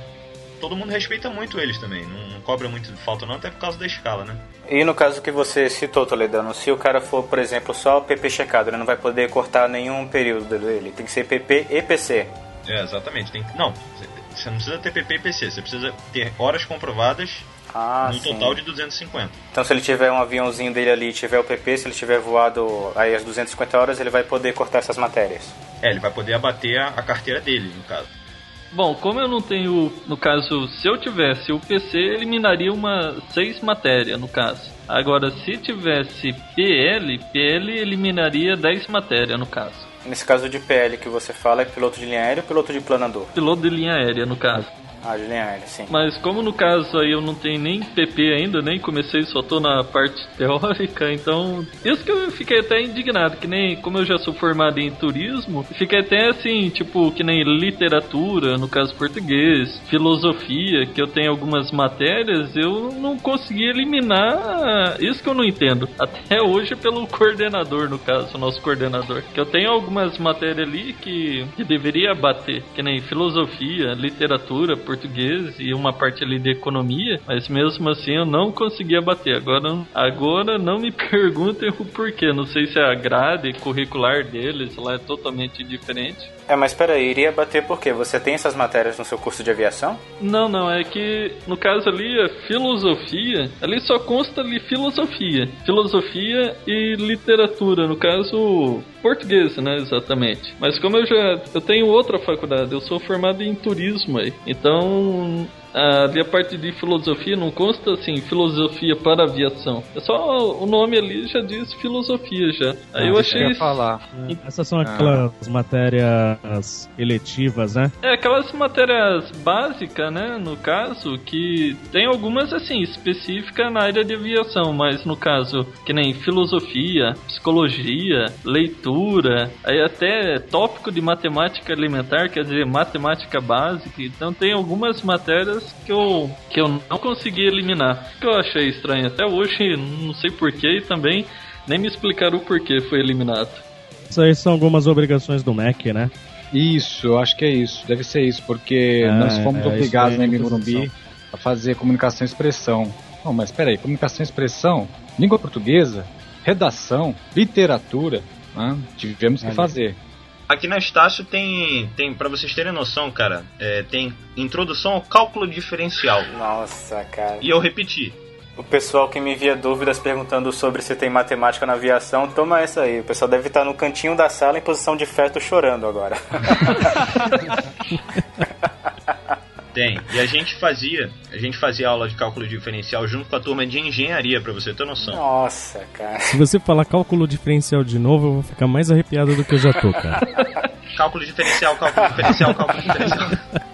todo mundo respeita muito eles também, não, não cobra muito falta não, até por causa da escala, né? E no caso que você citou, Toledano, se o cara for, por exemplo, só PP checado, ele não vai poder cortar nenhum período dele, tem que ser PP e PC. É, exatamente. Tem que, não, você não precisa ter PP e PC, você precisa ter horas comprovadas Ah, no sim. total de 250. Então se ele tiver um aviãozinho dele ali e tiver o PP, se ele tiver voado aí as 250 horas, ele vai poder cortar essas matérias. É, ele vai poder abater a, a carteira dele, no caso. Bom, como eu não tenho, no caso, se eu tivesse o PC, eliminaria uma seis matéria, no caso. Agora, se tivesse PL, PL eliminaria 10 matéria, no caso. Nesse caso de PL que você fala é piloto de linha aérea ou piloto de planador? Piloto de linha aérea, no caso. Ah, aérea, sim. Mas como no caso aí eu não tenho nem PP ainda, nem comecei, só tô na parte (laughs) teórica, então. Isso que eu fiquei até indignado, que nem como eu já sou formado em turismo, fiquei até assim, tipo, que nem literatura, no caso português, filosofia, que eu tenho algumas matérias, eu não consegui eliminar isso que eu não entendo. Até hoje pelo coordenador, no caso, o nosso coordenador. Que eu tenho algumas matérias ali que, que deveria bater, que nem filosofia, literatura, português e uma parte ali de economia, mas mesmo assim eu não conseguia bater. Agora, agora não me (laughs) perguntem o porquê. Não sei se a grade curricular deles lá é totalmente diferente. É, mas peraí, iria bater por quê? Você tem essas matérias no seu curso de aviação? Não, não, é que no caso ali a filosofia, ali só consta ali filosofia. Filosofia e literatura, no caso português, né, exatamente. Mas como eu já eu tenho outra faculdade, eu sou formado em turismo aí. Então, Oh. Ali a parte de filosofia não consta assim, filosofia para aviação. É só o nome ali já diz filosofia já. Aí eu Ah, achei eu ia falar. Essas são aquelas matérias eletivas, né? É, aquelas matérias básicas, né, no caso, que tem algumas, assim, específicas na área de aviação, mas no caso, que nem filosofia, psicologia, leitura, aí até tópico de matemática elementar, quer dizer, matemática básica, então tem algumas matérias que eu, que eu não consegui eliminar, que eu achei estranho até hoje, não sei porquê, e também nem me explicaram o porquê foi eliminado. Isso aí são algumas obrigações do MEC, né? Isso, eu acho que é isso. Deve ser isso, porque Ah, nós fomos é, obrigados na é Morumbi função. a fazer comunicação e expressão. Não, mas peraí, comunicação e expressão, língua portuguesa, redação, literatura, né? tivemos que Olha. fazer. Aqui na Estácio tem, tem para vocês terem noção, cara, é, tem introdução ao cálculo diferencial. Nossa, cara. E eu repeti. O pessoal que me envia dúvidas perguntando sobre se tem matemática na aviação, toma essa aí. O pessoal deve estar no cantinho da sala em posição de feto chorando agora. (laughs) (laughs) Tem. E a gente fazia, a gente fazia aula de cálculo diferencial junto com a turma de engenharia, pra você ter noção. Nossa, cara. Se você falar cálculo diferencial de novo, eu vou ficar mais arrepiado do que eu já tô, cara. (laughs) Cálculo diferencial, cálculo diferencial, cálculo diferencial. (laughs)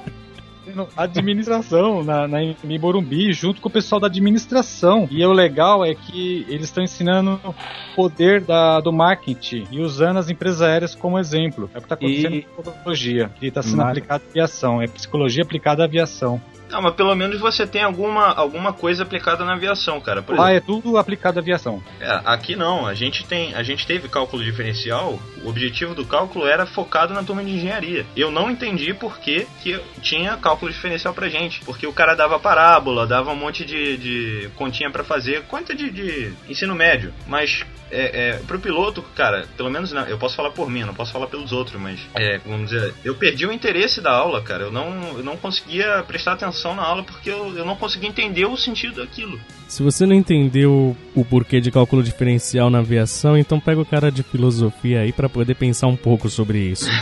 Administração na, na em Morumbi, junto com o pessoal da administração. E o legal é que eles estão ensinando o poder da, do marketing e usando as empresas aéreas como exemplo. É o que está acontecendo E- com psicologia, que está sendo Mar- aplicado à aviação. É psicologia aplicada à aviação. Não, mas pelo menos você tem alguma, alguma coisa aplicada na aviação, cara. Por Lá exemplo, é tudo aplicado à aviação. é, aqui não, a gente tem, a gente teve cálculo diferencial. O objetivo do cálculo era focado na turma de engenharia. Eu não entendi por que, que tinha cálculo diferencial pra gente, porque o cara dava parábola, dava um monte de, de continha pra fazer, conta de, de ensino médio, mas é, é, pro piloto, cara, pelo menos não, eu posso falar por mim, não posso falar pelos outros, mas é, vamos dizer, eu perdi o interesse da aula, cara. Eu não, eu não conseguia prestar atenção na aula porque eu, eu não conseguia entender o sentido daquilo. Se você não entendeu o porquê de cálculo diferencial na aviação, então pega o cara de filosofia aí pra poder pensar um pouco sobre isso. (laughs)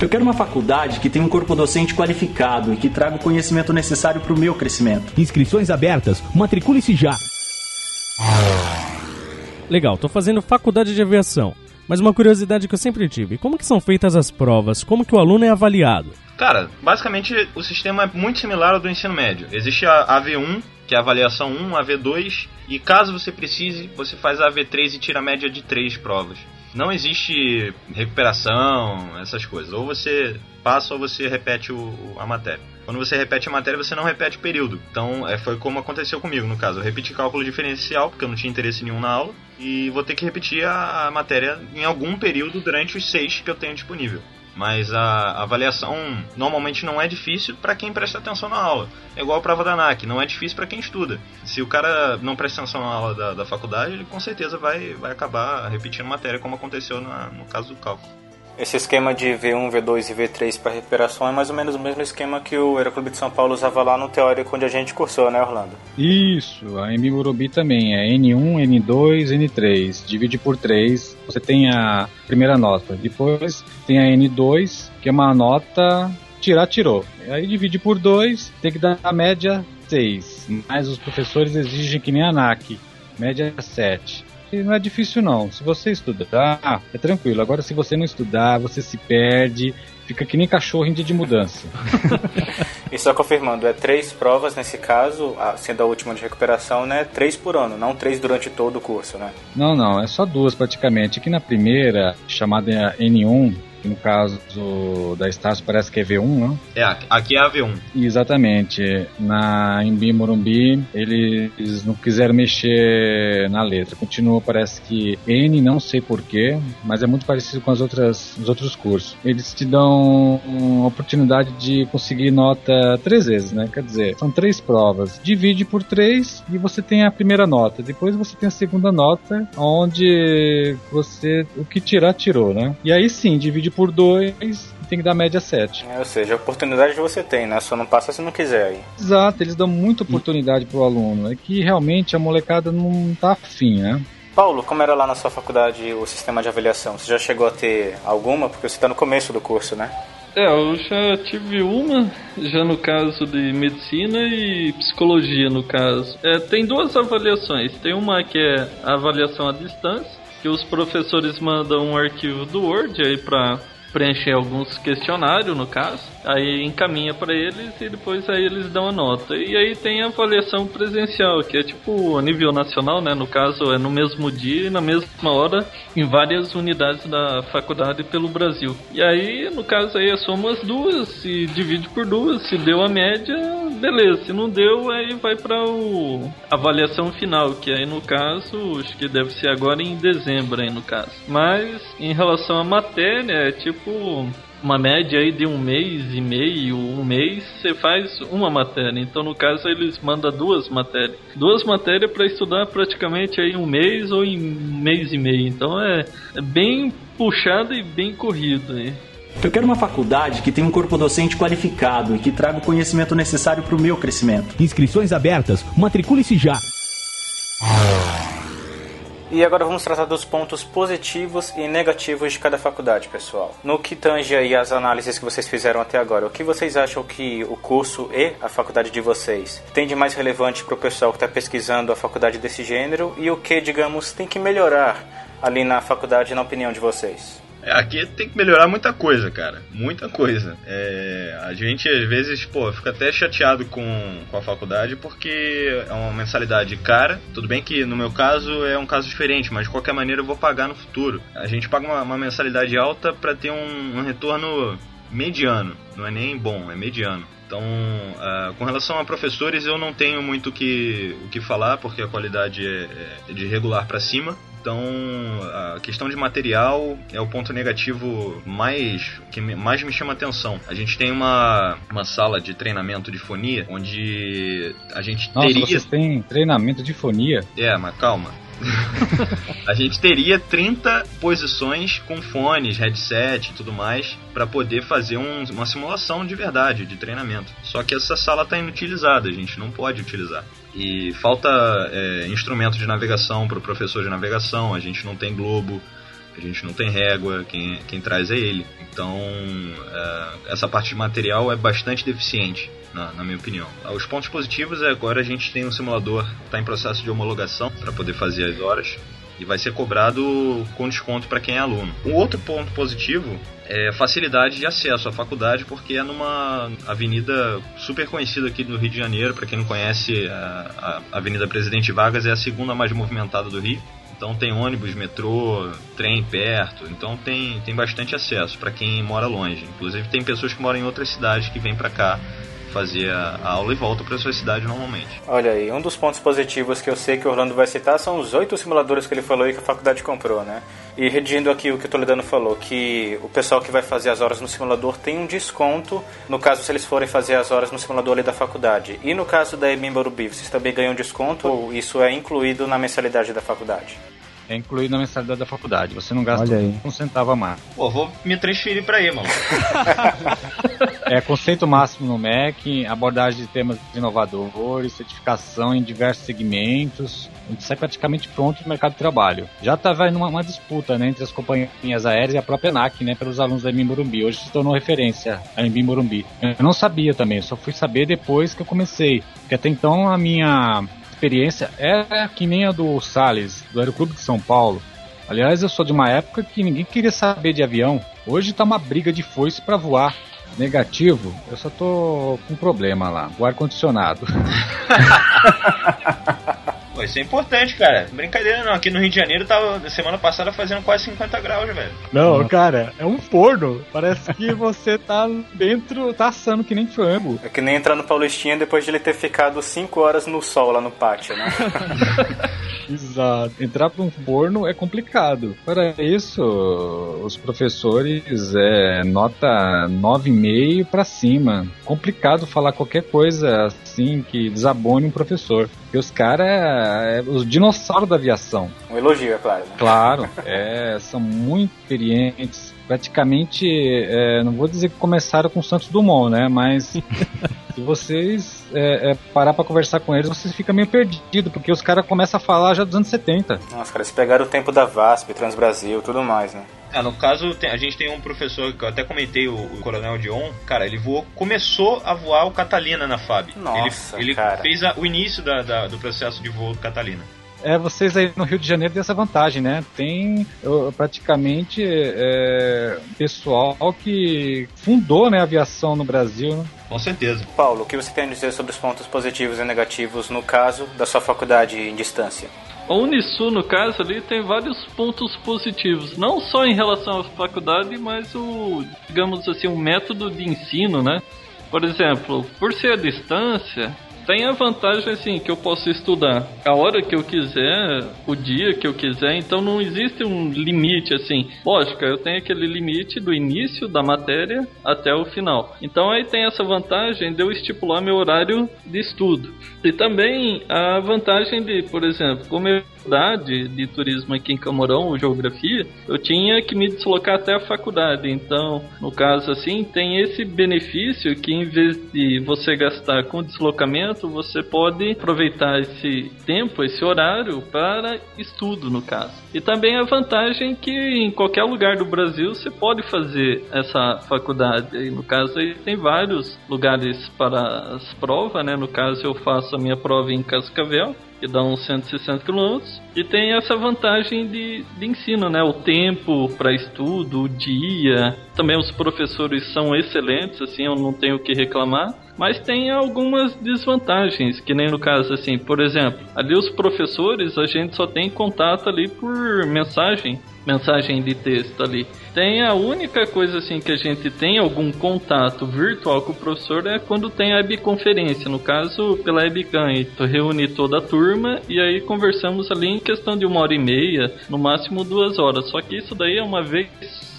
Eu quero uma faculdade que tenha um corpo docente qualificado e que traga o conhecimento necessário para o meu crescimento. Inscrições abertas. Matricule-se já. Legal, tô fazendo faculdade de aviação. Mas uma curiosidade que eu sempre tive, como que são feitas as provas? Como que o aluno é avaliado? Cara, basicamente o sistema é muito similar ao do ensino médio. Existe a AV1, que é a avaliação 1, a AV2, e caso você precise, você faz a AV3 e tira a média de 3 provas. não existe recuperação, essas coisas. Ou você passa ou você repete o, a matéria. Quando você repete a matéria, você não repete o período. Então, é, foi como aconteceu comigo, no caso. Eu repeti cálculo diferencial, porque eu não tinha interesse nenhum na aula, e vou ter que repetir a, a matéria em algum período durante os seis que eu tenho disponível. Mas a avaliação normalmente não é difícil para quem presta atenção na aula. É igual a prova da ANAC, não é difícil para quem estuda. Se o cara não presta atenção na aula da, da faculdade, ele com certeza vai, vai acabar repetindo matéria, como aconteceu na, no caso do cálculo. Esse esquema de V1, V2 e V3 para recuperação é mais ou menos o mesmo esquema que o Aeroclube de São Paulo usava lá no teórico onde a gente cursou, né, Orlando? Isso, a M Murubi também é N1, N2, N3. Divide por 3, você tem a primeira nota. Depois tem a N2, que é uma nota tirar, tirou. Aí divide por 2, tem que dar a média 6. Mas os professores exigem que nem a ANAC, média 7. E não é difícil não. Se você estudar, é tranquilo. Agora se você não estudar, você se perde, fica que nem cachorro em dia de mudança. (laughs) e só confirmando, é três provas nesse caso, sendo a última de recuperação, né? Três por ano, não três durante todo o curso, né? Não, não, é só duas praticamente. Aqui na primeira, chamada N1, que no caso da Estácio parece que é V1, não? É, aqui é a V1. Exatamente. Na Embi Morumbi, eles não quiseram mexer na letra. Continua, parece que N, não sei porquê, mas é muito parecido com as outras, os outros cursos. Eles te dão a oportunidade de conseguir nota três vezes, né? Quer dizer, são três provas. Divide por três e você tem a primeira nota. Depois você tem a segunda nota, onde você o que tirar, tirou, né? E aí sim, divide divide por 2 tem que dar média 7. É, ou seja, a oportunidade você tem, né? Só não passa se não quiser aí. Exato, eles dão muita oportunidade pro aluno. É que realmente a molecada não tá afim, né? Paulo, como era lá na sua faculdade o sistema de avaliação? Você já chegou a ter alguma? Porque você está no começo do curso, né? É, eu já tive uma, já no caso de medicina e psicologia, no caso. É, tem duas avaliações. Tem uma que é a avaliação à distância, que os professores mandam um arquivo do Word aí para preencher alguns questionários, no caso aí encaminha para eles e depois aí eles dão a nota. E aí tem a avaliação presencial, que é tipo a nível nacional, né? No caso é no mesmo dia e na mesma hora em várias unidades da faculdade pelo Brasil. E aí, no caso aí, soma as duas, se divide por duas, se deu a média, beleza. Se não deu, aí vai para o avaliação final, que aí no caso, acho que deve ser agora em dezembro aí no caso. Mas em relação à matéria, é tipo uma média aí de um mês e meio, um mês, você faz uma matéria. Então, no caso, eles mandam duas matérias. Duas matérias para estudar praticamente aí um mês ou em mês e meio. Então, é, é bem puxado e bem corrido aí. Eu quero uma faculdade que tenha um corpo docente qualificado e que traga o conhecimento necessário para o meu crescimento. Inscrições abertas. Matricule-se já. E agora vamos tratar dos pontos positivos e negativos de cada faculdade, pessoal. No que tange aí as análises que vocês fizeram até agora, o que vocês acham que o curso e a faculdade de vocês tem de mais relevante para o pessoal que está pesquisando a faculdade desse gênero e o que, digamos, tem que melhorar ali na faculdade, na opinião de vocês? Aqui tem que melhorar muita coisa, cara. Muita coisa. É, a gente, às vezes, pô, fica até chateado com, com a faculdade porque é uma mensalidade cara. Tudo bem que no meu caso é um caso diferente, mas de qualquer maneira eu vou pagar no futuro. A gente paga uma, uma mensalidade alta para ter um, um retorno mediano. Não é nem bom, é mediano. Então, uh, com relação a professores, eu não tenho muito que, o que falar, porque a qualidade é, é de regular para cima. Então, a questão de material é o ponto negativo mais que mais me chama atenção. A gente tem uma, uma sala de treinamento de fonia onde a gente Nossa, teria. Vocês têm treinamento de fonia? É, mas calma. (laughs) a gente teria 30 posições com fones, headset e tudo mais para poder fazer um, uma simulação de verdade, de treinamento. Só que essa sala está inutilizada, a gente não pode utilizar. E falta é, instrumento de navegação para o professor de navegação, a gente não tem globo, a gente não tem régua, quem, quem traz é ele. Então, é, essa parte de material é bastante deficiente na, na, minha opinião. Os pontos positivos é agora a gente tem um simulador está em processo de homologação para poder fazer as horas e vai ser cobrado com desconto para quem é aluno. Um outro ponto positivo é facilidade de acesso à faculdade, porque é numa avenida super conhecida aqui no Rio de Janeiro. Para quem não conhece, a, a Avenida Presidente Vargas é a segunda mais movimentada do Rio. Então tem ônibus, metrô, trem perto, então tem, tem bastante acesso para quem mora longe. Inclusive tem pessoas que moram em outras cidades que vêm para cá fazer a aula e volta para sua cidade normalmente. Olha aí, um dos pontos positivos que eu sei que o Orlando vai citar são os oito simuladores que ele falou e que a faculdade comprou, né? E redigindo aqui o que o Toledano falou, que o pessoal que vai fazer as horas no simulador tem um desconto, no caso se eles forem fazer as horas no simulador ali da faculdade. E no caso da EBIM Barubi, vocês também ganham desconto ou isso é incluído na mensalidade da faculdade? É incluído na mensalidade da faculdade. Você não gasta um centavo a mais. Pô, vou me transferir para aí, mano. (laughs) é conceito máximo no MEC, abordagem de temas inovadores, certificação em diversos segmentos. A gente sai praticamente pronto no mercado de trabalho. Já estava tá numa uma disputa né, entre as companhias aéreas e a própria ANAC, né, pelos alunos da Morumbi. Hoje se tornou referência a Embim Morumbi. Eu não sabia também, só fui saber depois que eu comecei. Porque até então a minha experiência é que nem a do Sales, do Aeroclube de São Paulo. Aliás, eu sou de uma época que ninguém queria saber de avião. Hoje tá uma briga de foice para voar. Negativo, eu só tô com um problema lá, o ar-condicionado. (laughs) Pô, isso é importante, cara. Brincadeira não. Aqui no Rio de Janeiro tava semana passada fazendo quase 50 graus, velho. Não, cara, é um forno. Parece que você tá dentro, tá assando que nem frango. É que nem entrar no Paulistinha depois de ele ter ficado 5 horas no sol lá no pátio, né? (laughs) Exato. Entrar para um forno é complicado. Para isso, os professores é nota 9,5 para cima. Complicado falar qualquer coisa assim que desabone um professor. Porque os caras é, os dinossauros da aviação. Um elogio, é claro. Né? Claro, (laughs) é, são muito experientes. Praticamente, é, não vou dizer que começaram com Santos Dumont, né? Mas (laughs) se vocês é, é, parar para conversar com eles, vocês ficam meio perdidos, porque os caras começam a falar já dos anos 70. Nossa, cara, eles pegaram o tempo da VASP, Transbrasil, tudo mais, né? É, no caso, a gente tem um professor que eu até comentei, o, o Coronel Dion, cara, ele voou, começou a voar o Catalina na FAB. Nossa, ele, ele cara. fez a, o início da, da, do processo de voo do Catalina. É, vocês aí no Rio de Janeiro têm essa vantagem, né? Tem eu, praticamente é, pessoal que fundou né, a aviação no Brasil, né? Com certeza. Paulo, o que você tem a dizer sobre os pontos positivos e negativos no caso da sua faculdade em distância? A Unisul, no caso, ali tem vários pontos positivos, não só em relação à faculdade, mas o, digamos assim, o método de ensino, né? Por exemplo, por ser a distância, tem a vantagem assim que eu posso estudar a hora que eu quiser, o dia que eu quiser, então não existe um limite assim. Lógico, eu tenho aquele limite do início da matéria até o final. Então aí tem essa vantagem de eu estipular meu horário de estudo. E também a vantagem de, por exemplo, como eu faculdade de turismo aqui em Camorão, geografia, eu tinha que me deslocar até a faculdade. Então, no caso assim, tem esse benefício que em vez de você gastar com deslocamento, você pode aproveitar esse tempo, esse horário para estudo, no caso. E também a vantagem que em qualquer lugar do Brasil você pode fazer essa faculdade. E no caso aí tem vários lugares para as provas, né? No caso eu faço a minha prova em Cascavel que dá uns 160 km. E tem essa vantagem de, de ensino, né? O tempo para estudo, o dia. Também os professores são excelentes, assim, eu não tenho o que reclamar. Mas tem algumas desvantagens, que nem no caso, assim, por exemplo, ali os professores a gente só tem contato ali por mensagem mensagem de texto ali. Tem a única coisa assim que a gente tem algum contato virtual com o professor é quando tem a webconferência, no caso pela webcam, então reúne toda a turma e aí conversamos ali em questão de uma hora e meia, no máximo duas horas. Só que isso daí é uma vez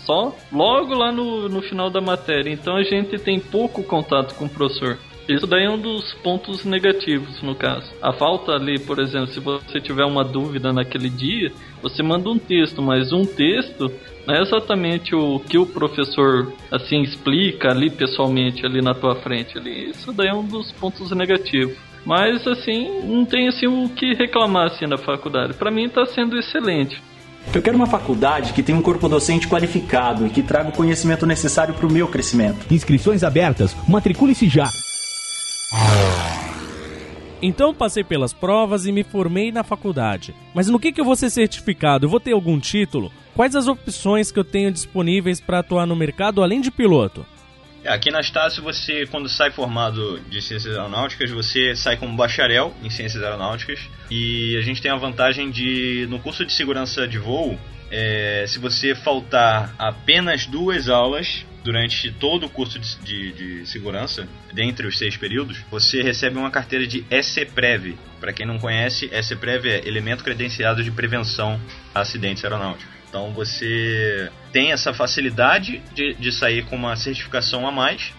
só, logo lá no, no final da matéria. Então a gente tem pouco contato com o professor. Isso daí é um dos pontos negativos, no caso. A falta ali, por exemplo, se você tiver uma dúvida naquele dia, você manda um texto, mas um texto não é exatamente o que o professor assim explica ali pessoalmente ali na tua frente ali. Isso daí é um dos pontos negativos. Mas assim, não tem assim o que reclamar assim da faculdade. Para mim está sendo excelente. Eu quero uma faculdade que tenha um corpo docente qualificado e que traga o conhecimento necessário para o meu crescimento. Inscrições abertas. Matricule-se já. Então passei pelas provas e me formei na faculdade. Mas no que, que eu vou ser certificado? Eu vou ter algum título? Quais as opções que eu tenho disponíveis para atuar no mercado além de piloto? É, aqui na Estácio, você, quando sai formado de Ciências Aeronáuticas, você sai como bacharel em Ciências Aeronáuticas. E a gente tem a vantagem de, no curso de segurança de voo, é, se você faltar apenas duas aulas durante todo o curso de, de, de, segurança, dentre os seis períodos, você recebe uma carteira de ECPREV. Para quem não conhece, ECPREV é Elemento Credenciado de Prevenção a Acidentes Aeronáuticos. Então você tem essa facilidade de, de sair com uma certificação a mais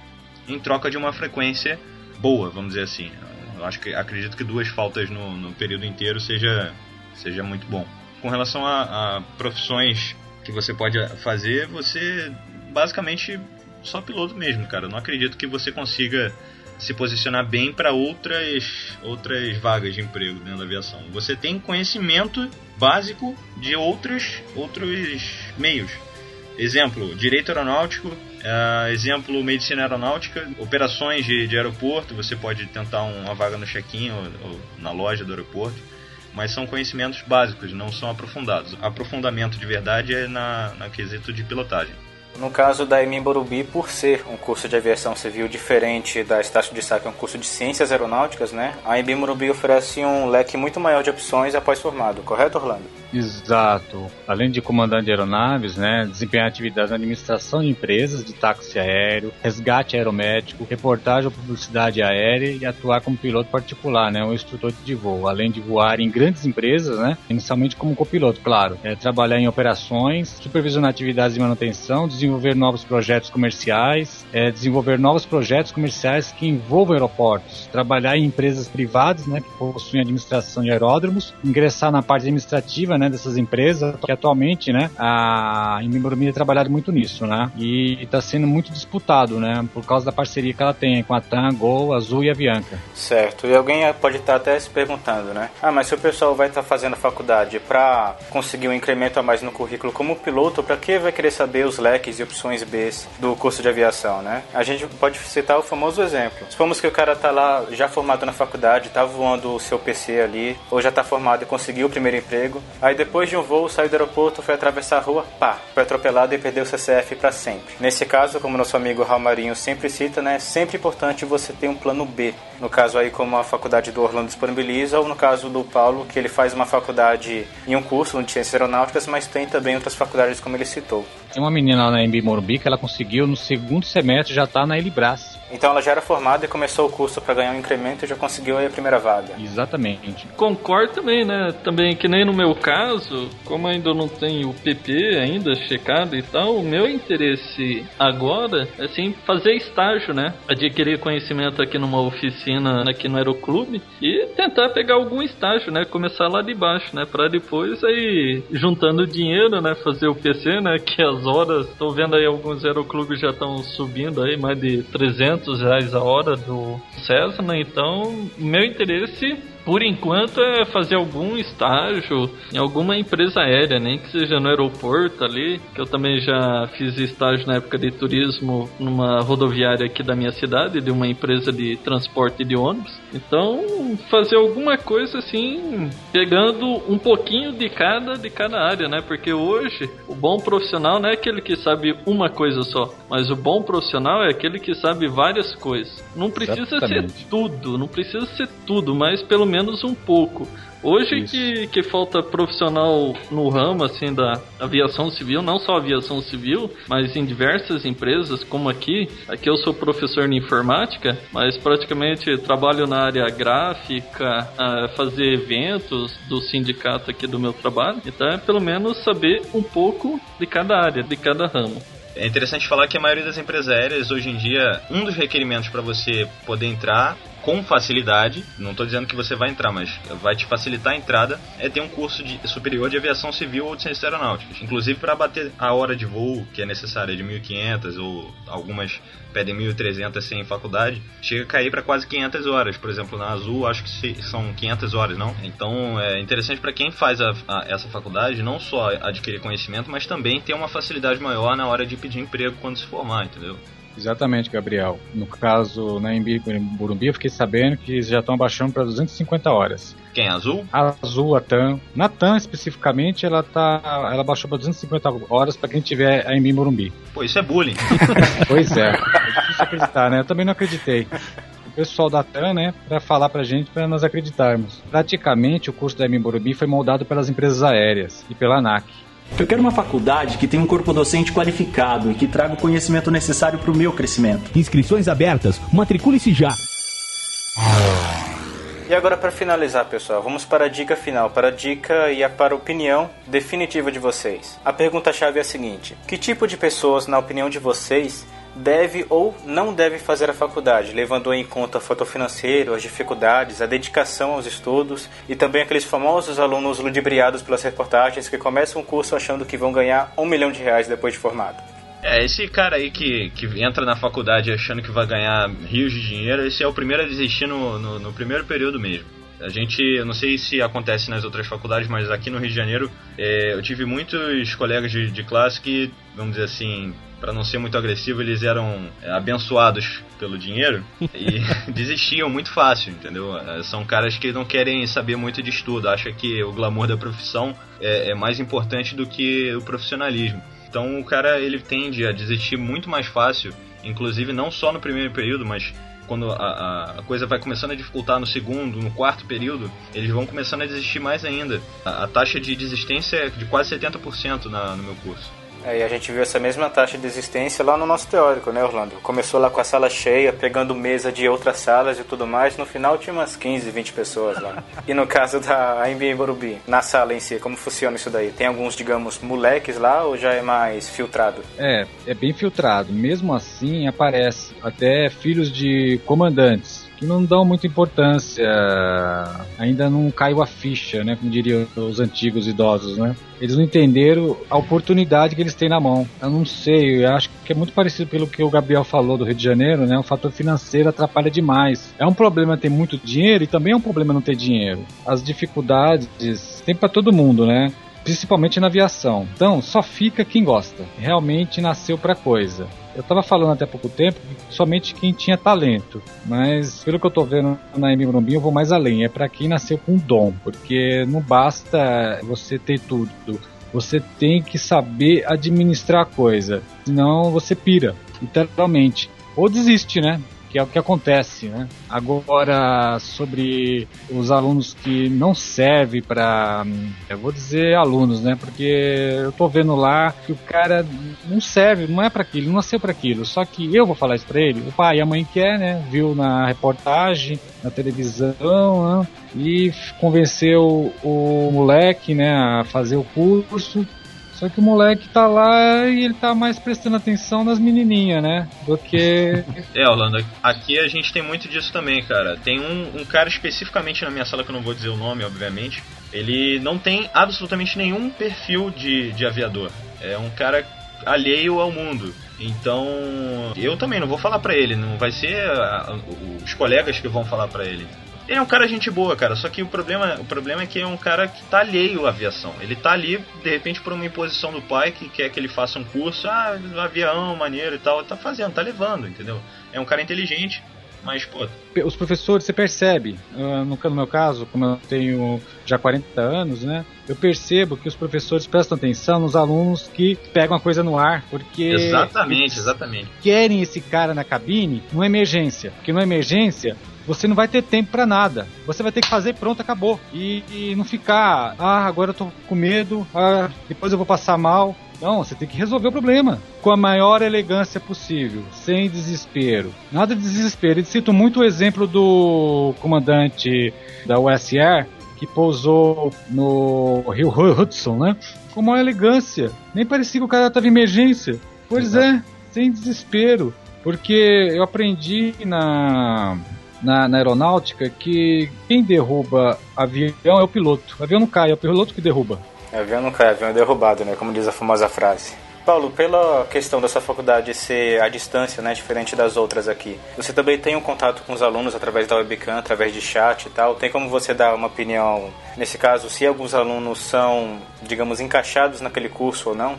em troca de uma frequência boa, vamos dizer assim. Eu acho que acredito que duas faltas no, no período inteiro seja, seja muito bom. Com relação a, a profissões que você pode fazer, você basicamente só piloto mesmo, cara. Eu não acredito que você consiga se posicionar bem para outras outras vagas de emprego dentro da aviação. Você tem conhecimento básico de outros outros meios. Exemplo, direito aeronáutico, uh, exemplo, medicina aeronáutica, operações de, de aeroporto, você pode tentar uma vaga no check-in ou, ou na loja do aeroporto mas são conhecimentos básicos, não são aprofundados. Aprofundamento de verdade é na, na quesito de pilotagem. No caso da EMI Borubi, por ser um curso de aviação civil diferente da Estácio de Sá, que é um curso de ciências aeronáuticas, né? A EMI Borubi oferece um leque muito maior de opções após formado, correto, Orlando? Exato. Além de comandante de aeronaves, né, desempenhar atividades na administração de empresas de táxi aéreo, resgate aeromédico, reportagem ou publicidade aérea e atuar como piloto particular, né, um instrutor de voo. Além de voar em grandes empresas, né, inicialmente como copiloto, claro. É, trabalhar em operações, supervisionar atividades de manutenção, desenvolver novos projetos comerciais, é, desenvolver novos projetos comerciais que envolvam aeroportos, trabalhar em empresas privadas, né, que possuem administração de aeródromos, ingressar na parte administrativa né, dessas empresas, que atualmente, né, a Imimorumi tem trabalhado muito nisso, né, e está sendo muito disputado, né, por causa da parceria que ela tem com a TAM, Gol, Azul e a Bianca. Certo, e alguém pode estar até se perguntando, né, ah, mas se o pessoal vai estar fazendo a faculdade para conseguir um incremento a mais no currículo como piloto, para que vai querer saber os leques e opções B do curso de aviação, né? A gente pode citar o famoso exemplo. Supomos que o cara tá lá já formado na faculdade, tá voando o seu PC ali, ou já tá formado e conseguiu o primeiro emprego, Aí depois de um voo, saiu do aeroporto, foi atravessar a rua, pá, foi atropelado e perdeu o CCF para sempre. Nesse caso, como nosso amigo Marinho sempre cita, né, é sempre importante você ter um plano B. No caso aí, como a faculdade do Orlando disponibiliza, ou no caso do Paulo, que ele faz uma faculdade em um curso de ciências aeronáuticas, mas tem também outras faculdades como ele citou. Tem uma menina lá na MB Morumbi que ela conseguiu no segundo semestre já tá na Elibras. Então ela já era formada e começou o curso para ganhar um incremento e já conseguiu a primeira vaga. Exatamente. Concordo também, né? Também que nem no meu caso, como ainda não tenho o PP ainda checado e tal, o meu interesse agora é assim fazer estágio, né? Adquirir conhecimento aqui numa oficina aqui no Aeroclube e tentar pegar algum estágio, né? Começar lá de baixo, né? Para depois aí juntando dinheiro, né? Fazer o PC, né? Que as horas, tô vendo aí alguns aeroclubes já estão subindo aí mais de 300 200 reais a hora do César, né? Então, meu interesse por enquanto é fazer algum estágio em alguma empresa aérea, nem que seja no aeroporto ali, que eu também já fiz estágio na época de turismo numa rodoviária aqui da minha cidade, de uma empresa de transporte de ônibus. Então, fazer alguma coisa assim, pegando um pouquinho de cada de cada área, né? Porque hoje o bom profissional não é aquele que sabe uma coisa só, mas o bom profissional é aquele que sabe várias coisas. Não precisa Exatamente. ser tudo, não precisa ser tudo, mas pelo menos um pouco. Hoje que, que falta profissional no ramo assim da aviação civil, não só aviação civil, mas em diversas empresas, como aqui. Aqui eu sou professor de informática, mas praticamente trabalho na área gráfica, a fazer eventos do sindicato aqui do meu trabalho. Então é pelo menos saber um pouco de cada área, de cada ramo. É interessante falar que a maioria das empresas aéreas hoje em dia, um dos requerimentos para você poder entrar com facilidade, não estou dizendo que você vai entrar, mas vai te facilitar a entrada, é ter um curso de, superior de aviação civil ou de ciências aeronáuticas. Inclusive para bater a hora de voo que é necessária de 1.500 ou algumas pedem 1.300 sem faculdade, chega a cair para quase 500 horas. Por exemplo, na Azul acho que são 500 horas, não? Então é interessante para quem faz a, a, essa faculdade não só adquirir conhecimento, mas também ter uma facilidade maior na hora de pedir emprego quando se formar, entendeu? Exatamente, Gabriel. No caso, na Embi Burumbi, eu fiquei sabendo que eles já estão abaixando para 250 horas. Quem? Azul? A Azul, a TAM. Na TAM, especificamente, ela tá. Ela baixou para 250 horas para quem tiver a Embi Morumbi. Pô, isso é bullying. (laughs) pois é. é acreditar, né? Eu também não acreditei. O pessoal da TAN, né, para falar pra gente, para nós acreditarmos. Praticamente, o curso da Morumbi foi moldado pelas empresas aéreas e pela ANAC. Eu quero uma faculdade que tenha um corpo docente qualificado e que traga o conhecimento necessário para o meu crescimento. Inscrições abertas. Matricule-se já. E agora para finalizar, pessoal, vamos para a dica final, para a dica e a para a opinião definitiva de vocês. A pergunta-chave é a seguinte: que tipo de pessoas, na opinião de vocês, deve ou não deve fazer a faculdade, levando em conta o fator financeiro, as dificuldades, a dedicação aos estudos e também aqueles famosos alunos ludibriados pelas reportagens que começam o curso achando que vão ganhar um milhão de reais depois de formado. É, esse cara aí que, que entra na faculdade achando que vai ganhar rios de dinheiro, esse é o primeiro a desistir no, no, no primeiro período mesmo. A gente, eu não sei se acontece nas outras faculdades, mas aqui no Rio de Janeiro é, eu tive muitos colegas de, de classe que, vamos dizer assim, para não ser muito agressivo, eles eram é, abençoados pelo dinheiro e (laughs) (laughs) desistiam muito fácil, entendeu? É, são caras que não querem saber muito de estudo, acham que o glamour da profissão é, é mais importante do que o profissionalismo. Então o cara ele tende a desistir muito mais fácil, inclusive não só no primeiro período, mas quando a, a, coisa vai começando a dificultar no segundo, no quarto período, eles vão começando a desistir mais ainda. A, a taxa de desistência é de quase 70% na, no meu curso. É, e a gente viu essa mesma taxa de existência lá no nosso teórico, né, Orlando? Começou lá com a sala cheia, pegando mesa de outras salas e tudo mais. No final tinha umas 15, 20 pessoas lá. (laughs) e no caso da AMB Morumbi, na sala em si, como funciona isso daí? Tem alguns, digamos, moleques lá ou já é mais filtrado? É, é bem filtrado. Mesmo assim, aparece até filhos de comandantes que não dão muita importância, ainda não caiu a ficha, né, como diriam os antigos idosos, né? Eles não entenderam a oportunidade que eles têm na mão. Eu não sei, eu acho que é muito parecido pelo que o Gabriel falou do Rio de Janeiro, né? O fator financeiro atrapalha demais. É um problema ter muito dinheiro e também é um problema não ter dinheiro. As dificuldades tem para todo mundo, né? principalmente na aviação. Então, só fica quem gosta. Realmente nasceu para coisa. Eu estava falando até pouco tempo que somente quem tinha talento, mas pelo que eu estou vendo na M Morumbi eu vou mais além, é para quem nasceu com dom, porque não basta você ter tudo. Você tem que saber administrar a coisa, senão você pira, literalmente. Ou desiste, né? Que é o que acontece, né? Agora, sobre os alunos que não servem para. Eu vou dizer alunos, né? Porque eu tô vendo lá que o cara não serve, não é para aquilo, não nasceu para aquilo. Só que eu vou falar isso para ele, o pai e a mãe quer, né? Viu na reportagem, na televisão, né? E convenceu o moleque, né, a fazer o curso só que o moleque tá lá e ele tá mais prestando atenção nas menininhas, né? Do que. (laughs) É, Orlando, aqui a gente tem muito disso também, cara. Tem um, um cara especificamente na minha sala, que eu não vou dizer o nome, obviamente. Ele não tem absolutamente nenhum perfil de, de aviador. É um cara alheio ao mundo. Então, eu também não vou falar para ele, não vai ser a, os colegas que vão falar para ele. Ele é um cara gente boa, cara. Só que o problema, o problema é que é um cara que tá alheio à aviação. Ele tá ali, de repente, por uma imposição do pai que quer que ele faça um curso, ah, avião, maneiro e tal. Ele tá fazendo, tá levando, entendeu? É um cara inteligente, mas, pô. Os professores, você percebe, no, no meu caso, como eu tenho já 40 anos, né? Eu percebo que os professores prestam atenção nos alunos que pegam a coisa no ar, porque. Exatamente, exatamente. Querem esse cara na cabine numa emergência. Porque numa emergência, você não vai ter tempo para nada. Você vai ter que fazer pronto, acabou. E, e, não ficar, ah, agora eu tô com medo, ah, depois eu vou passar mal. Não, você tem que resolver o problema com a maior elegância possível, sem desespero. Nada de desespero. E cito muito o exemplo do comandante da USR que pousou no Rio Hudson, né? Com maior elegância. Nem parecia que o cara estava em emergência. Pois Exato. é, sem desespero. Porque eu aprendi na na, na, aeronáutica que quem derruba avião é o piloto. O avião não cai, é o piloto que derruba. O avião não cai, o avião é derrubado, né? Como diz a famosa frase. Paulo, pela questão da sua faculdade ser à distância, né, diferente das outras aqui, você também tem um contato com os alunos através da webcam, através de chat e tal? Tem como você dar uma opinião, nesse caso, se alguns alunos são, digamos, encaixados naquele curso ou não?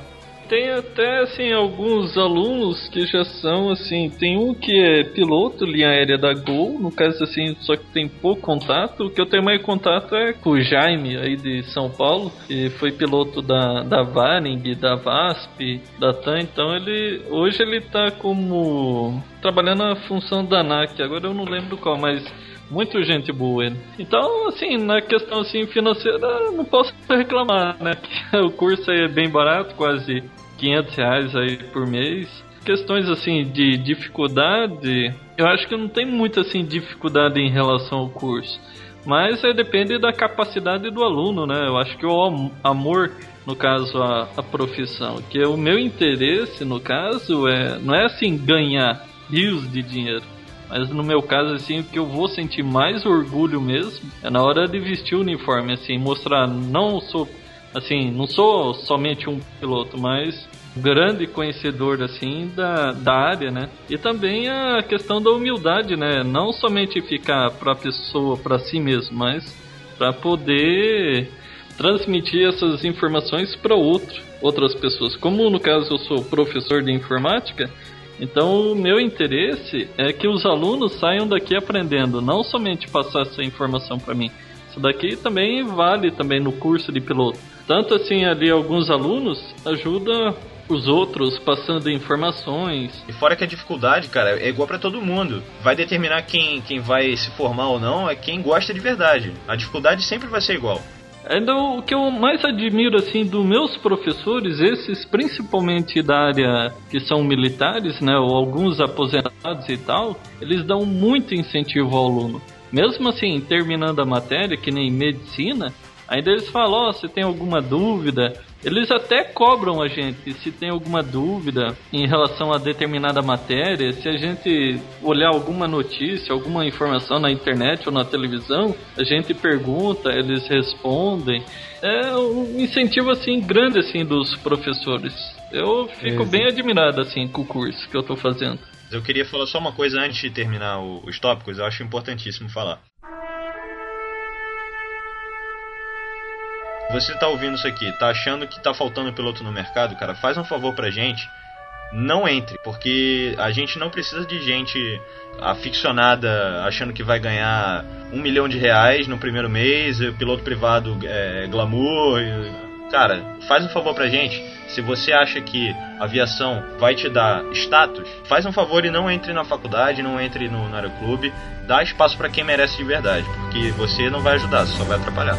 Tem até assim alguns alunos que já são assim, tem um que é piloto linha aérea da Gol, no caso assim, só que tem pouco contato. O que eu tenho mais contato é com o Jaime aí de São Paulo, que foi piloto da da Varing, da VASP, da TAM, então ele hoje ele tá como trabalhando na função da ANAC, agora eu não lembro qual, mas muito gente boa ele. Então, assim, na questão assim financeira, não posso reclamar, né? (laughs) O curso é bem barato, quase 500 reais aí por mês. Questões assim de dificuldade, eu acho que não tem muita assim dificuldade em relação ao curso. Mas é, depende da capacidade do aluno, né? Eu acho que o amor, no caso, a, a profissão. Que o meu interesse, no caso, é não é assim ganhar rios de dinheiro mas no meu caso, assim, o que eu vou sentir mais orgulho mesmo é na hora de vestir o uniforme, assim, mostrar, não sou, assim, não sou somente um piloto, mas grande conhecedor assim da, da área, né? E também a questão da humildade, né? Não somente ficar para a pessoa, para si mesmo, mas para poder transmitir essas informações para outro, outras pessoas. Como no caso eu sou professor de informática, então, o meu interesse é que os alunos saiam daqui aprendendo, não somente passar essa informação para mim. Isso daqui também vale também no curso de piloto. Tanto assim, ali alguns alunos ajudam os outros passando informações. E fora que a dificuldade, cara, é igual para todo mundo. Vai determinar quem, quem vai se formar ou não é quem gosta de verdade. A dificuldade sempre vai ser igual. Ainda o que eu mais admiro assim dos meus professores, esses principalmente da área que são militares, né, ou alguns aposentados e tal, eles dão muito incentivo ao aluno. Mesmo assim, terminando a matéria, que nem medicina, ainda eles falam, oh, você tem alguma dúvida? Eles até cobram a gente se tem alguma dúvida em relação a determinada matéria, se a gente olhar alguma notícia, alguma informação na internet ou na televisão, a gente pergunta, eles respondem. É um incentivo assim grande assim dos professores. Eu fico bem admirado assim com o curso que eu estou fazendo. Eu queria falar só uma coisa antes de terminar os tópicos, eu acho importantíssimo falar. Você tá ouvindo isso aqui, tá achando que tá faltando piloto no mercado, cara, faz um favor pra gente. Não entre, porque a gente não precisa de gente aficionada achando que vai ganhar um milhão de reais no primeiro mês, piloto privado é, glamour. Cara, faz um favor pra gente. Se você acha que aviação vai te dar status, faz um favor e não entre na faculdade, não entre no, no aeroclube. Dá espaço para quem merece de verdade, porque você não vai ajudar, só vai atrapalhar.